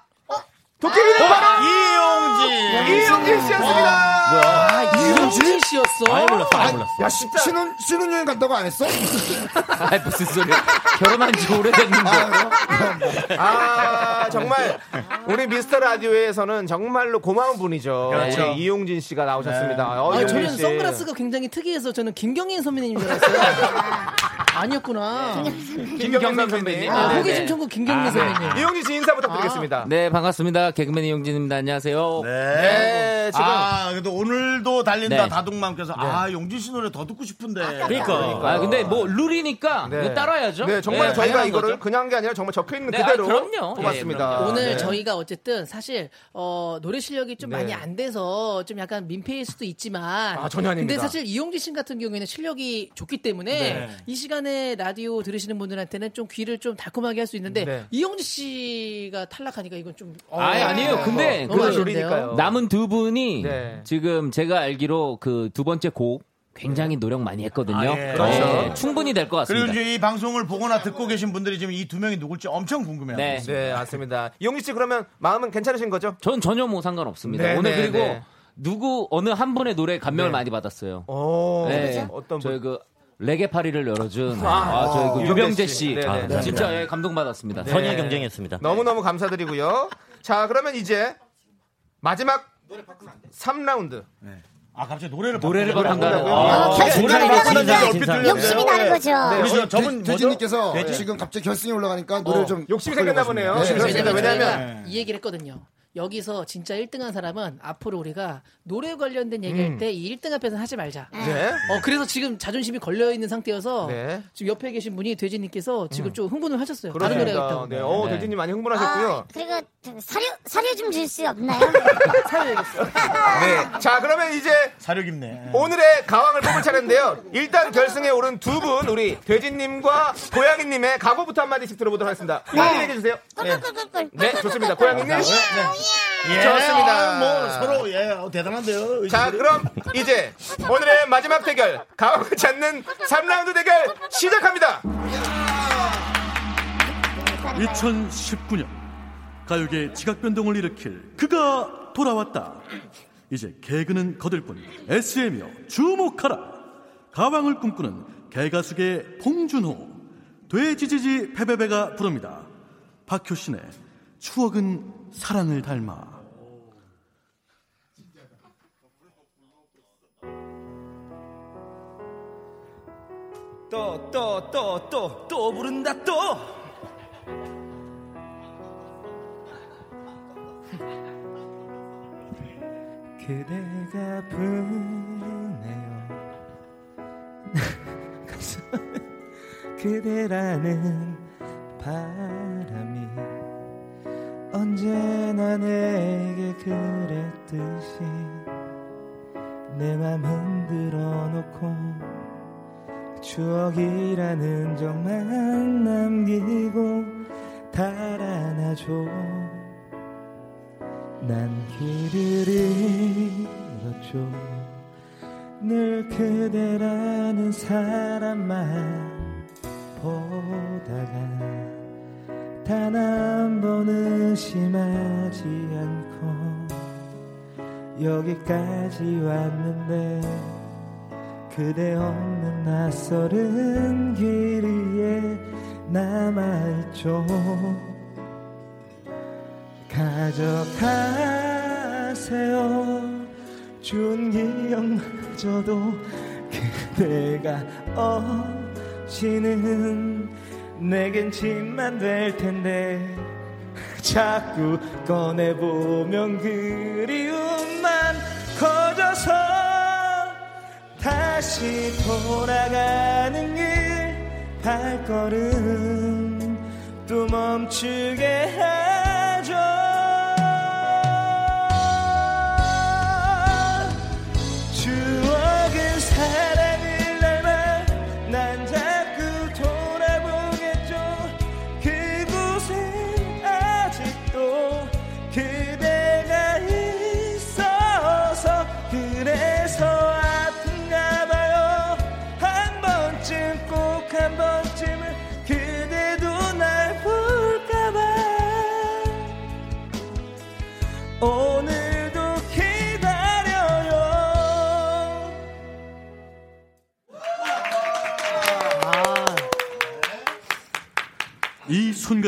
도깨비님 바로 이용진. 이용진 씨였습니다. 아, 이용진 씨였어. 아예 몰랐어, 아예 몰랐어. 야, 시, 신혼, 신혼 여행 간다고 안 했어? 아, 무슨 소리야. 결혼한 지 오래됐는데. 아, 정말. 우리 미스터 라디오에서는 정말로 고마운 분이죠. 그렇죠. 우리 이용진 씨가 나오셨습니다. 어, 아, 이용진 저는 씨. 선글라스가 굉장히 특이해서 저는 김경인 선배님인 줄 알았어요. 아니었구나. 김경민 선배님. 아, 네, 호기심 네. 천국 김경민 선배님. 이용진 씨 인사 부탁드리겠습니다. 네, 반갑습니다. 개그맨 이용진입니다. 안녕하세요. 네. 네, 지금. 아, 그래도 오늘도 달린다 네. 다둥맘께서 아, 용진 씨 노래 더 듣고 싶은데. 그러니까. 아, 근데 뭐 룰이니까 이거 따라야죠. 네, 정말 네, 저희가 이거를 거죠. 그냥 게 아니라 정말 적혀 있는 네, 그대로 아, 그럼요. 뽑았습니다. 예, 그럼요. 오늘 네. 저희가 어쨌든 사실 어, 노래 실력이 좀 네. 많이 안 돼서 좀 약간 민폐일 수도 있지만 아, 전혀 아닙니다. 근데 사실 이용진 씨 같은 경우에는 실력이 좋기 때문에 네. 이 시간에 라디오 들으시는 분들한테는 좀 귀를 좀 달콤하게 할 수 있는데 네. 이용진 씨가 탈락하니까 이건 좀 어, 아니, 아니에요. 근데 너무 그 아쉬운데요. 남은 두 분이 네. 지금 제가 알기로 그 두 번째 곡 굉장히 노력 많이 했거든요. 아, 예. 네, 그렇죠. 충분히 될 것 같습니다. 그리고 이제 이 방송을 보거나 듣고 계신 분들이 지금 이 두 명이 누굴지 엄청 궁금해하고 네. 네, 맞습니다. 이용진 씨 그러면 마음은 괜찮으신 거죠? 전 전혀 뭐 상관없습니다. 네, 오늘 네, 그리고 네. 누구 어느 한 분의 노래 감명을 네. 많이 받았어요. 오, 네. 어떤 분? 저희 그 레게 파리를 열어준 아, 아, 저희 그 유병재 유병재 씨. 씨, 네, 아, 네, 진짜 예, 감동받았습니다. 네. 선의 경쟁이었습니다. 너무너무 감사드리고요. 자, 그러면 이제 마지막 3라운드. 아, 갑자기 노래를 노래를 바꾼다고요? 아, 결승이 노래를 나가니까. 욕심이 나는 거죠. 네, 우리 저- 저분? 돼지님께서 돼지? 지금 갑자기 결승에 올라가니까 노래를 어, 좀 욕심이 생겼나 보네요. 네. 저희가 이 얘기를 했거든요. 여기서 진짜 1등한 사람은 앞으로 우리가 노래 관련된 얘기할 음. 때이 1등 앞에서는 하지 말자. 네. 어 그래서 지금 자존심이 걸려 있는 상태여서 네. 지금 옆에 계신 분이 돼지님께서 지금 좀 흥분을 하셨어요. 다른 노래가. 있다고. 네. 어, 네. 대진님 많이 흥분하셨고요. 아, 그리고 저 사료 사료 좀 줄 수 없나요? 사야겠어. 네. 자, 그러면 이제 사료 깊네. 오늘의 가왕을 뽑을 차례인데요. 일단 결승에 오른 두 분, 우리 돼지님과 고양이님의 각오부터 한마디씩 들어보도록 하겠습니다. 고양이 해주세요. 네. 꿀꿀꿀꿀. 네, 좋습니다. 고양이님. 예, 좋습니다. 아, 뭐 서로 예, 어, 대단한데요. 자, 그럼 이제 오늘의 마지막 대결, 가왕을 찾는 3라운드 대결 시작합니다. 2019년 가요계 지각 변동을 일으킬 그가 돌아왔다. 이제 개그는 거들 뿐 SM이여 주목하라. 가왕을 꿈꾸는 개가수계 봉준호 돼지지지 패배배가 부릅니다. 박효신의 추억은 사랑을 닮아. 또 또 또 또 또 부른다 또. 그대가 부르네요. 그대라는 바람이 언제나 내게 그랬듯이 내 맘 흔들어 놓고 추억이라는 적만 남기고 달아나줘. 난 길을 잃었죠. 늘 그대라는 사람만 보다가 단 한 번 의심하지 않고 여기까지 왔는데 그대 없는 낯설은 길 위에 남아있죠. 가져가세요. 준 기억마저도 그대가 없이는 내겐 짐만 될 텐데 자꾸 꺼내보면 그리움만 커져서 다시 돌아가는 길 발걸음 또 멈추게 하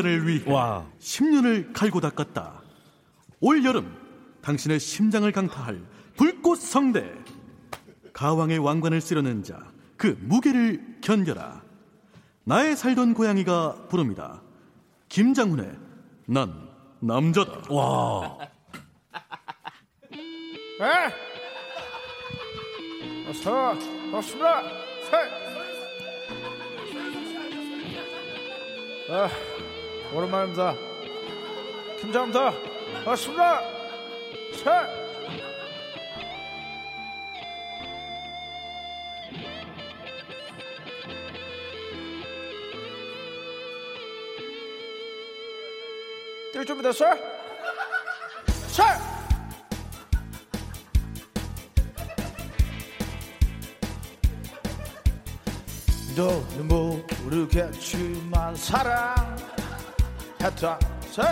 이 순간을 위해 10년을 갈고 닦았다. 올 여름 당신의 심장을 강타할 불꽃 성대. 가왕의 왕관을 쓰려는 자, 그 무게를 견뎌라. 나의 살던 고양이가 부릅니다. 김장훈의 난 남자다. 와. 에? 어서, 어서라, 세. 아, 오랜만입니다. 김장입니다. 어서라, 세. 뛸 준비 됐어? 세. 너는 모르겠지만 사랑 했다 셋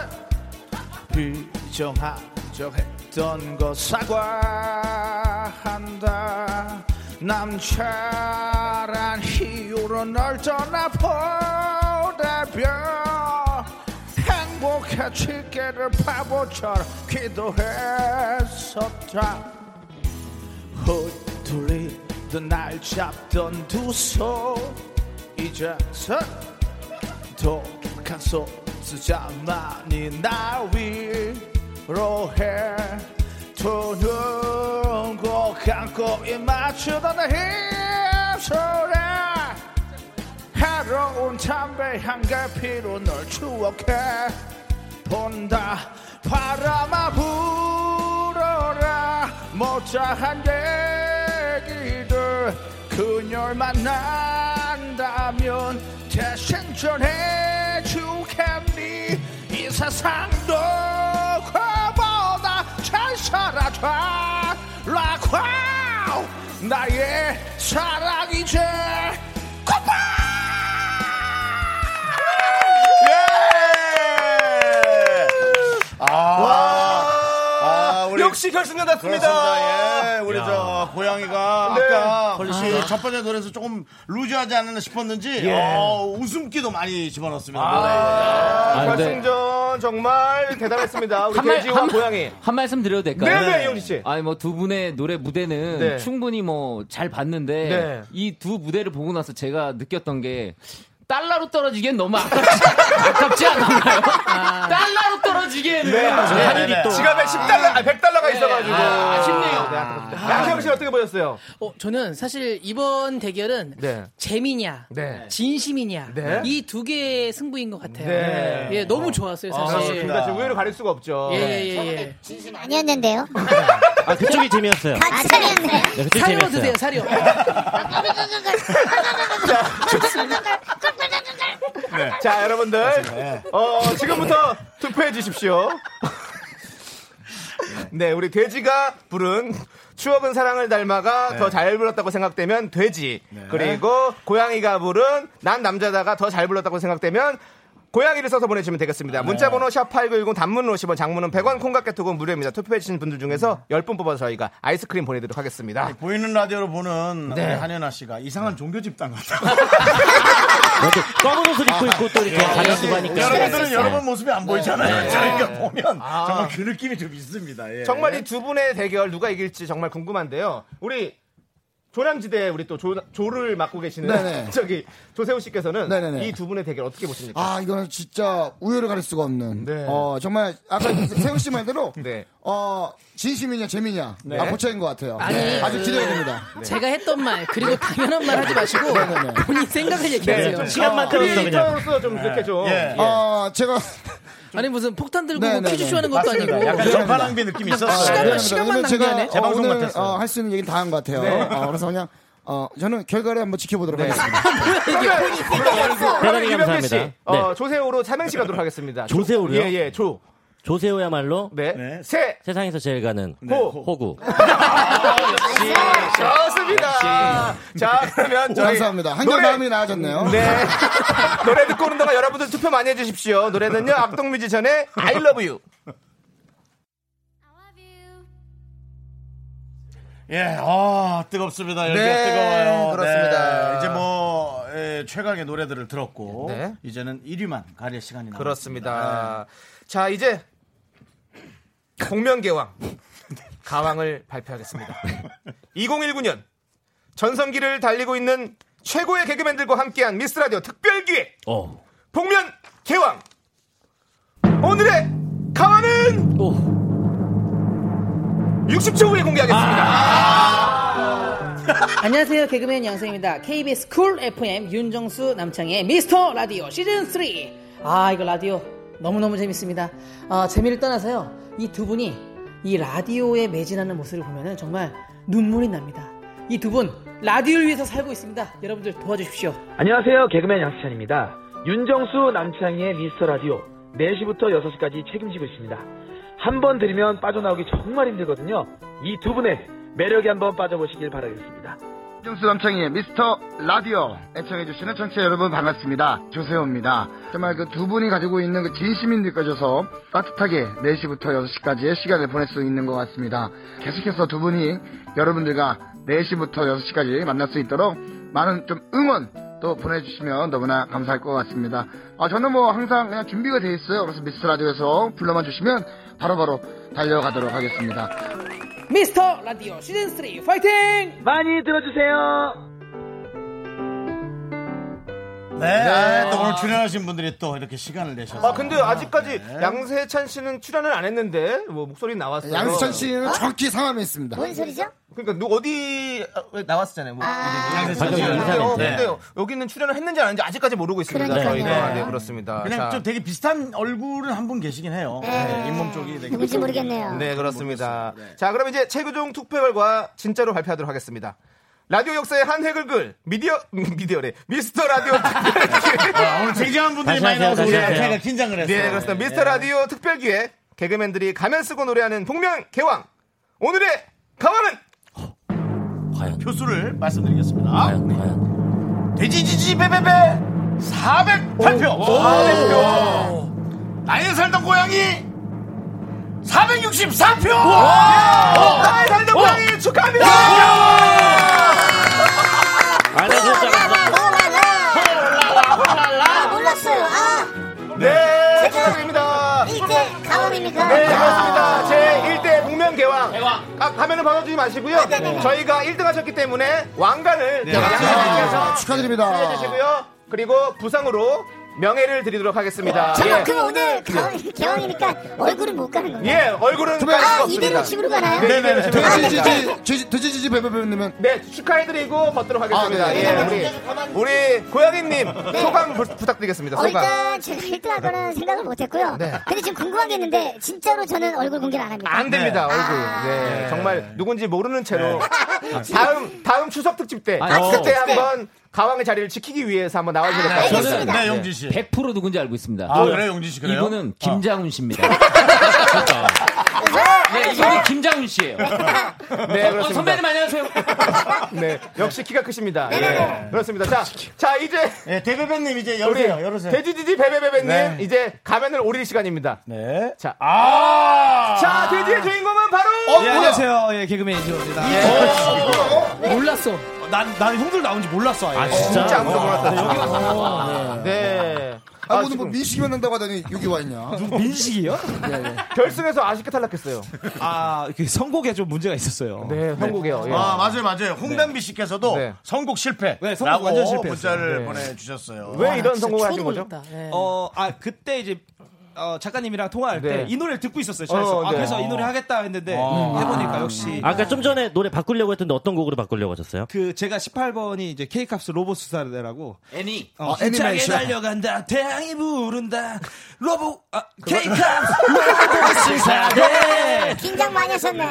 비정한 적 했던 거 사과한다. 남자란 이유로 널 떠나보내며 행복해지기를 바보처럼 기도했었다. 흩둘리던 날 잡던 두 손 이제서 독한 소 수자만이 날 위로 해. 두눈 꼭 감고 입 맞추던 내 힘소리 해로운 담배 향기 피로 널 추억해. 본다 바람아 불어라. 못다한 얘기들 그녀를 만난다면 대신 전해 주겠니 이 세상도 그보다 잘 살아줘. 라고 나의 사랑 이제 아, 우리 결승전 났습니다. 그렇습니다. 예, 우리 야. 저 고양이가 네. 아까 그 씨. 첫 번째 노래에서 조금 루즈하지 않았나 싶었는지 예. 어, 웃음기도 많이 집어넣었습니다. 아, 아, 네. 결승전 정말 대단했습니다. 우리 한 말- 돼지와 한- 고양이. 한 말씀 드려도 될까요? 네네, 이용지 씨. 아니 뭐 두 분의 노래 무대는 네. 충분히 뭐 잘 봤는데 네. 이두 무대를 보고 나서 제가 느꼈던 게 달러로 떨어지기엔 너무 아깝지, 아깝지 않나요? 달러로 떨어지기에는 네, 환율이 네. 또 지갑에 10달러, 아, 100달러가 있어가지고. 아, 아쉽네요. 양세형 씨 어떻게 보셨어요? 어, 저는 사실 이번 대결은 네. 재미냐, 네. 진심이냐 네. 이두 개의 승부인 것 같아요. 네. 예, 너무 좋았어요 아, 사실. 그렇습니다. 지금 의외로 가릴 수가 없죠. 예, 예, 예, 예. 진심 아니었는데요. 아, 그쪽이 재미였어요. 아. 네, 그쪽이 사료. 드세요 사료. 자, 여러분들. 어, 지금부터 투표해 주십시오. 네, 우리 돼지가 부른 추억은 사랑을 닮아가 더잘 불렀다고 생각되면 돼지. 그리고 고양이가 부른 난 남자다가 더 잘 불렀다고 생각되면 고양이를 써서 보내주시면 되겠습니다. 문자번호 샵8910 단문은 50원, 장문은 100원, 콩깍개톡은 무료입니다. 투표해주신 분들 중에서 10분 뽑아서 저희가 아이스크림 보내드리도록 하겠습니다. 아니, 보이는 라디오로 보는 네. 한현아 씨가 이상한 종교 집단 같아요. 이렇게 검은 옷을 입고 있고 또 이렇게 가려 쓰고 하니까. 여러분들은 여러분 모습이 안 보이잖아요. 네. 저희가 보면 아. 정말 그 느낌이 좀 있습니다. 예. 정말 이 두 분의 대결 누가 이길지 정말 궁금한데요. 우리 조량지대 우리 또 조, 조를 맡고 계시는 네네. 저기 조세호 씨께서는. 이 두 분의 대결 어떻게 보십니까? 아, 이거는 진짜 우열을 가릴 수가 없는. 네. 어, 정말, 아까 세훈 씨 말대로, 네. 어, 진심이냐, 재미냐. 네. 아, 고차인 것 같아요. 아니, 네. 아주 기대가 됩니다. 제가 했던 말 그리고 당연한 말 하지 마시고 네네네. 본인 생각을 네, 얘기하세요. 좀 시간만 때웠어, 그냥. 크리에이터로서 좀 이렇게 좀 예. 어, 제가, 아니 무슨 폭탄 들고 네네네. 퀴즈 쇼 하는 것도 맞습니다. 아니고 약간 전파 낭비 느낌이 있었어요. 시간만. 시간만 왜냐면 제가 낭비하네. 어, 오늘. 어, 할수 있는 얘기는 다 한 것 같아요. 네. 어, 그래서 그냥, 어, 저는 결과를 한번 지켜보도록 하겠습니다. 대단히 유병재 감사합니다. 씨, 어, 조세호로 삼행시 가 도록 하겠습니다. 조- 조세호로요? 예, 예, 조. 조세호야말로 네. 네. 세. 세상에서 제일 가는 호. 호구. 좋습니다. 자, 그러면 저희 감사합니다. 한결 노래- 마음이 나아졌네요. 네. 노래 듣고 오는 동안 여러분들 투표 많이 해주십시오. 노래는요, 악동뮤지션의 I love you. 예, 아 뜨겁습니다. 여기가 네, 뜨거워요. 그렇습니다. 네, 이제 뭐 예, 최강의 노래들을 들었고 네. 이제는 1위만 가릴 시간이 남았습니다. 그렇습니다. 자, 이제 공명개왕 가왕을 발표하겠습니다. 2019년 전성기를 달리고 있는 최고의 개그맨들과 함께한 미스터 라디오 특별 기획 어. 복면 개왕 오늘의 가왕은 오. 60초 후에 공개하겠습니다. 안녕하세요 개그맨 양세형입니다. KBS 쿨 FM 윤정수 남창희 미스터 라디오 시즌 3. 아 이거 라디오 너무너무 재밌습니다. 아, 재미를 떠나서요 이 두 분이 이 라디오에 매진하는 모습을 보면은 정말 눈물이 납니다. 이 두 분 라디오를 위해서 살고 있습니다. 여러분들 도와주십시오. 안녕하세요. 개그맨 양수찬입니다. 윤정수 남창희의 미스터 라디오 4시부터 6시까지 책임지고 있습니다. 한 번 들으면 빠져나오기 정말 힘들거든요. 이 두 분의 매력에 한번 빠져보시길 바라겠습니다. 정수 남창희의 미스터 라디오 애청해주시는 청취자 여러분 반갑습니다. 조세호입니다. 정말 그 두 분이 가지고 있는 그 진심이 느껴져서 따뜻하게 4시부터 6시까지의 시간을 보낼 수 있는 것 같습니다. 계속해서 두 분이 여러분들과 4시부터 6시까지 만날 수 있도록 많은 좀 응원 또 보내주시면 너무나 감사할 것 같습니다. 아, 저는 뭐 항상 그냥 준비가 돼 있어요. 그래서 미스터 라디오에서 불러만 주시면 바로바로 달려가도록 하겠습니다. 미스터 라디오 시즌 3 파이팅! 많이 들어주세요. 네, 아, 또 오늘 출연하신 분들이 또 이렇게 시간을 내셔서 아 근데 아직까지 양세찬 씨는 출연을 안 했는데 뭐 목소리 나왔어요. 양수찬 씨는 정확히 상암에 있습니다. 뭔 소리죠? 그러니까 누 어디 아, 왜 나왔었잖아요. 뭐 양세찬 씨. 근데 네. 근데 여기는 출연을 했는지 안 했는지 아직까지 모르고 있습니다. 그러니까요. 저희가 네. 네, 그렇습니다. 그냥 자, 좀 되게 비슷한 얼굴은 한 분 계시긴 해요. 네, 잇몸 쪽이 되게 누군지 모르겠네요. 네 그렇습니다. 네. 자 그럼 이제 최고종 투표 결과 진짜로 발표하도록 하겠습니다. 라디오 역사의 한 획을 글 미디어 미디어래 미스터 라디오 특별 아, 오늘 쟁쟁한 분들이 많이 나와서. 제가 긴장을 했어요. 네 그렇습니다. 미스터 라디오 특별 기획 개그맨들이 가면 쓰고 노래하는 복면 개왕 오늘의 가왕은 과연. 표수를 말씀드리겠습니다. 과연, 과연. 돼지지지 베베베 408표. 400표. 나의 살던 고양이 464표. 나의 살던 고양이 축하합니다. 안 해줬잖아. 아, 몰랐어요. 아, 네 축하드립니다. 이제 가범입니까? 네, 그렇습니다. 제 1대 복면 개왕. 아, 화면을 받아주지 마시고요. 저희가 1등 하셨기 때문에 왕관을 네, 양해주셔서 축하드립니다. 해주시고요. 그리고 부상으로 명예를 드리도록 하겠습니다. 잠깐 예. 그럼 오늘 개왕, 개왕이니까 얼굴은 못 가는 건가요? 예, 얼굴은 아, 깔 수가 없습니다. 이대로 집으로 가나요? 네, 집으로 갑니다. 돼지지지 돼지지지 베베베님은 네, 축하해드리고 걷도록 하겠습니다. 아, 네. 예, 우리, 우리 고양이님 소감 부, 부탁드리겠습니다. 어, 소감. 일단 제가 1등할 거는 생각을 못했고요. 네. 근데 지금 궁금한 게 있는데 진짜로 저는 얼굴 공개를 안 합니다. 안 됩니다, 네. 얼굴. 아. 네, 정말 누군지 모르는 채로 다음 다음 추석 특집 때 아, 그때 어. 한번 가왕의 자리를 지키기 위해서 한번 나와주실 것 같습니다. 저는 네, 용진 씨. 100% 누군지 알고 있습니다. 아, 그래요, 용진 씨, 그래요? 이분은 김장훈 씨입니다. 네, 이분이 김장훈 씨예요. 네, 어, 그렇습니다. 선배님 안녕하세요. 네, 역시 키가 크십니다. 예, 그렇습니다. 자, 자 이제 예, 대베베님 이제 열으세요, 열으세요. 돼지지지 베베베베님 네. 이제 가면을 오릴 시간입니다. 네. 자, 아! 자 돼지의 주인공은 바로 예, 안녕하세요. 예, 개그맨 이지호입니다. 몰랐어. 난, 난 형들 나온지 몰랐어. 아예. 진짜 아무도 몰랐다. 네, 여기 와서. 네. 아, 오늘 뭐 민식이 만 난다고 하더니 여기 와 있냐? 민식이요? 결승에서 아쉽게 탈락했어요. 아, 그 선곡에 좀 문제가 있었어요. 네, 선곡이요. 예. 아, 맞아요, 맞아요. 홍담비 씨께서도 네. 선곡 실패. 네, 선곡 라고 완전 실패했어요. 문자를 네. 보내주셨어요. 왜 이런 진짜 선곡을 하신 거죠? 네. 어, 아, 그때 이제 어, 작가님이랑 통화할 네. 때이 노래를 듣고 있었어요. 차에서. 어, 아, 네. 그래서 이 노래 하겠다 했는데 어. 해보니까 역시 아까 좀 전에 노래 바꾸려고 했던데 어떤 곡으로 바꾸려고 하셨어요? 그 제가 18번이 이제 K캅스 로봇 수사대라고 애니. 어, 아, 애니메이션. 달려간다 태양이 부른다 로봇 아, K캅스 로봇 수사대 긴장 많이 하셨네요.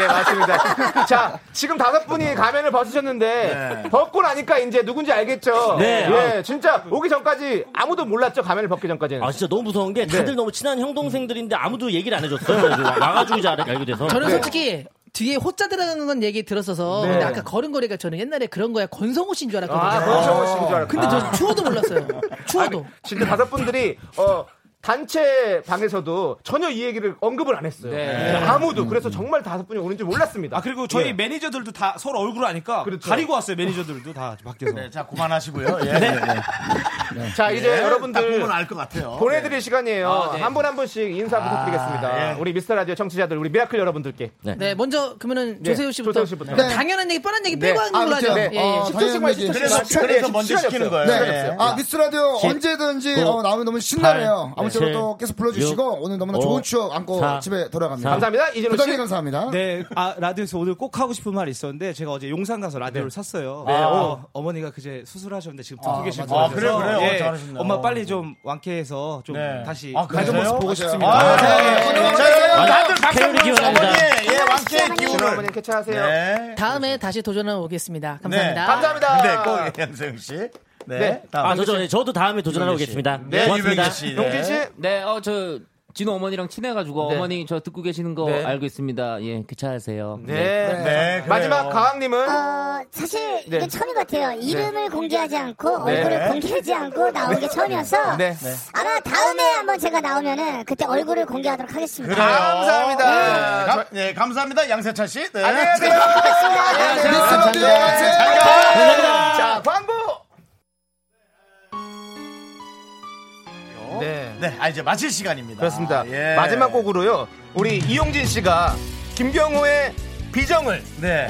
예, 맞습니다. 자, 지금 다섯 분이 가면을 벗으셨는데 네. 벗고 나니까 이제 누군지 알겠죠? 네. 예, 진짜 오기 전까지 아무도 몰랐죠. 가면을 벗기 전까지는. 아 진짜 너무 무서운 게 다들 네. 너무 친한 형 동생들인데 아무도 얘기를 안 해줬어요. 와- 와가지고 이제 알- 알게 돼서. 저는 네. 솔직히 뒤에 호자 들어가는 건 얘기 들었어서 네. 근데 아까 걸음걸이가 저는 옛날에 그런 거야 권성호 씨인 줄 알았거든요. 아, 권성호 씨인 줄 알았구나. 근데 저 추워도 몰랐어요. 추워도. 아니, 진짜 다섯 분들이 어 단체 방에서도 전혀 이 얘기를 언급을 안 했어요. 네. 아무도. 그래서 정말 다섯 분이 오는지 몰랐습니다. 아 그리고 저희 예. 매니저들도 다 서로 얼굴 아니까 그렇죠. 가리고 왔어요 매니저들도 다 밖에서 네, 자, 그만하시고요. 예, 네. 네. 자, 이제 네, 딱 여러분들 보면 알 것 같아요. 보내드릴 시간이에요. 아, 네. 한분한 분씩 인사 부탁드리겠습니다. 예. 우리 미스터 라디오 청취자들, 우리 미라클 여러분들께. 네, 먼저 그러면은 네, 조세호 씨부터, 조세호 씨부터. 네. 당연한 얘기, 뻔한 얘기 네. 빼고 하는 걸로 아, 하죠. 그렇죠. 예, 예. 어, 10초씩만 당연한 얘기. 해주세요. 그래서, 시간이 그래서. 먼저 시키는. 거예요. 네. 아, 미스 라디오 언제든지 구, 어, 나오면 너무 신나네요. 팔, 아무 칠, 또 계속 불러주시고 오늘 너무나 오, 좋은 추억 안고 사, 집에 돌아갑니다. 감사합니다. 이진호 부장님 씨. 감사합니다. 네, 아, 라디오에서 오늘 꼭 하고 싶은 말이 있었는데, 제가 어제 용산 가서 라디오를 샀어요. 네, 어, 어머니가 그제 수술하셨는데 지금 듣고 아, 계실. 거예요. 아, 그래요, 그래요? 어, 잘하셨네요. 엄마 빨리 좀 완쾌해서 좀 네. 다시 아, 밝은 그러세요? 모습 보고 맞아요. 싶습니다. 아, 네. 네. 자, 여러분, 아, 다들 박수 태우리 한번 주세요. 기원합니다. 어머니, 예, 왕쾌의 이진호 기운을. 캐치하세요. 네. 다음에 다시 도전해 오겠습니다. 감사합니다. 감사합니다. 네, 꼭 양세형 씨. 네. 네. 아, 저, 저, 저도 다음에 도전하러. 오겠습니다. 네, 고맙습니다. 유명희 씨. 용진 씨. 네, 어, 저, 진호 어머니랑 친해가지고 네. 어머니 저 듣고 계시는 거 네. 알고 있습니다. 예, 귀찮으세요. 네. 네, 그래요. 마지막 가왕님은 어, 사실 네. 이게 처음인 것 같아요. 이름을 공개하지 않고 네. 얼굴을 공개하지 않고 나온 게 처음이어서 네. 아마 다음에 한번 제가 나오면은 그때 얼굴을 공개하도록 하겠습니다. 그래요. 감사합니다. 네, 감, 네, 감사합니다. 양세찬 씨. 네. 안녕히 가세요. 미스 라디오 완세! 감사합니다. 자, 광고. 네. 네, 아, 이제 마칠 시간입니다. 그렇습니다. 예. 마지막 곡으로요. 우리 이용진 씨가 김경호의 비정을 네.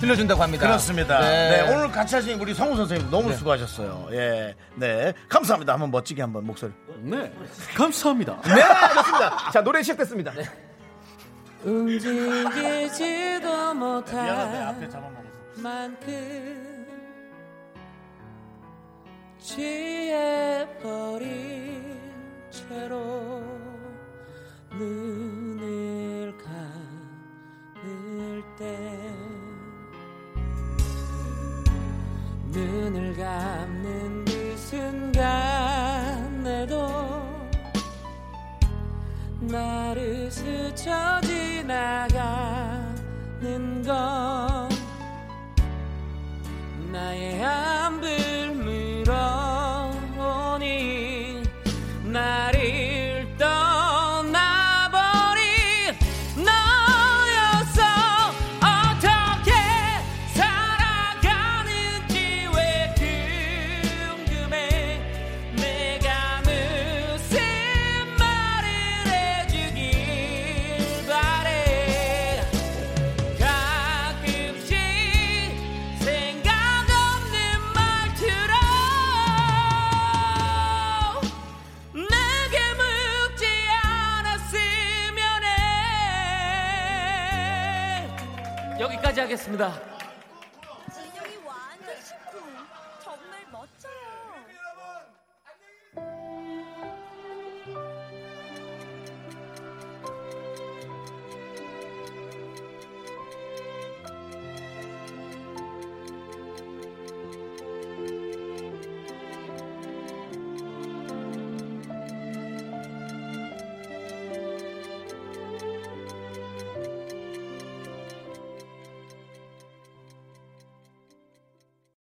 들려준다고 합니다. 그렇습니다. 네. 네. 오늘 같이 하신 우리 성우 선생님 너무 수고하셨어요. 예. 네. 감사합니다. 한번 멋지게 한번 목소리. 네, 감사합니다. 네, 좋습니다. 자, 노래 시작됐습니다. 움직이지도 미안한데 앞에 못할 잡아먹었어. 만큼 취해버린 채로 눈을 감을 때 눈을 감는 그 순간에도 나를 스쳐 지나가는 건 나의 안불 물 하겠습니다.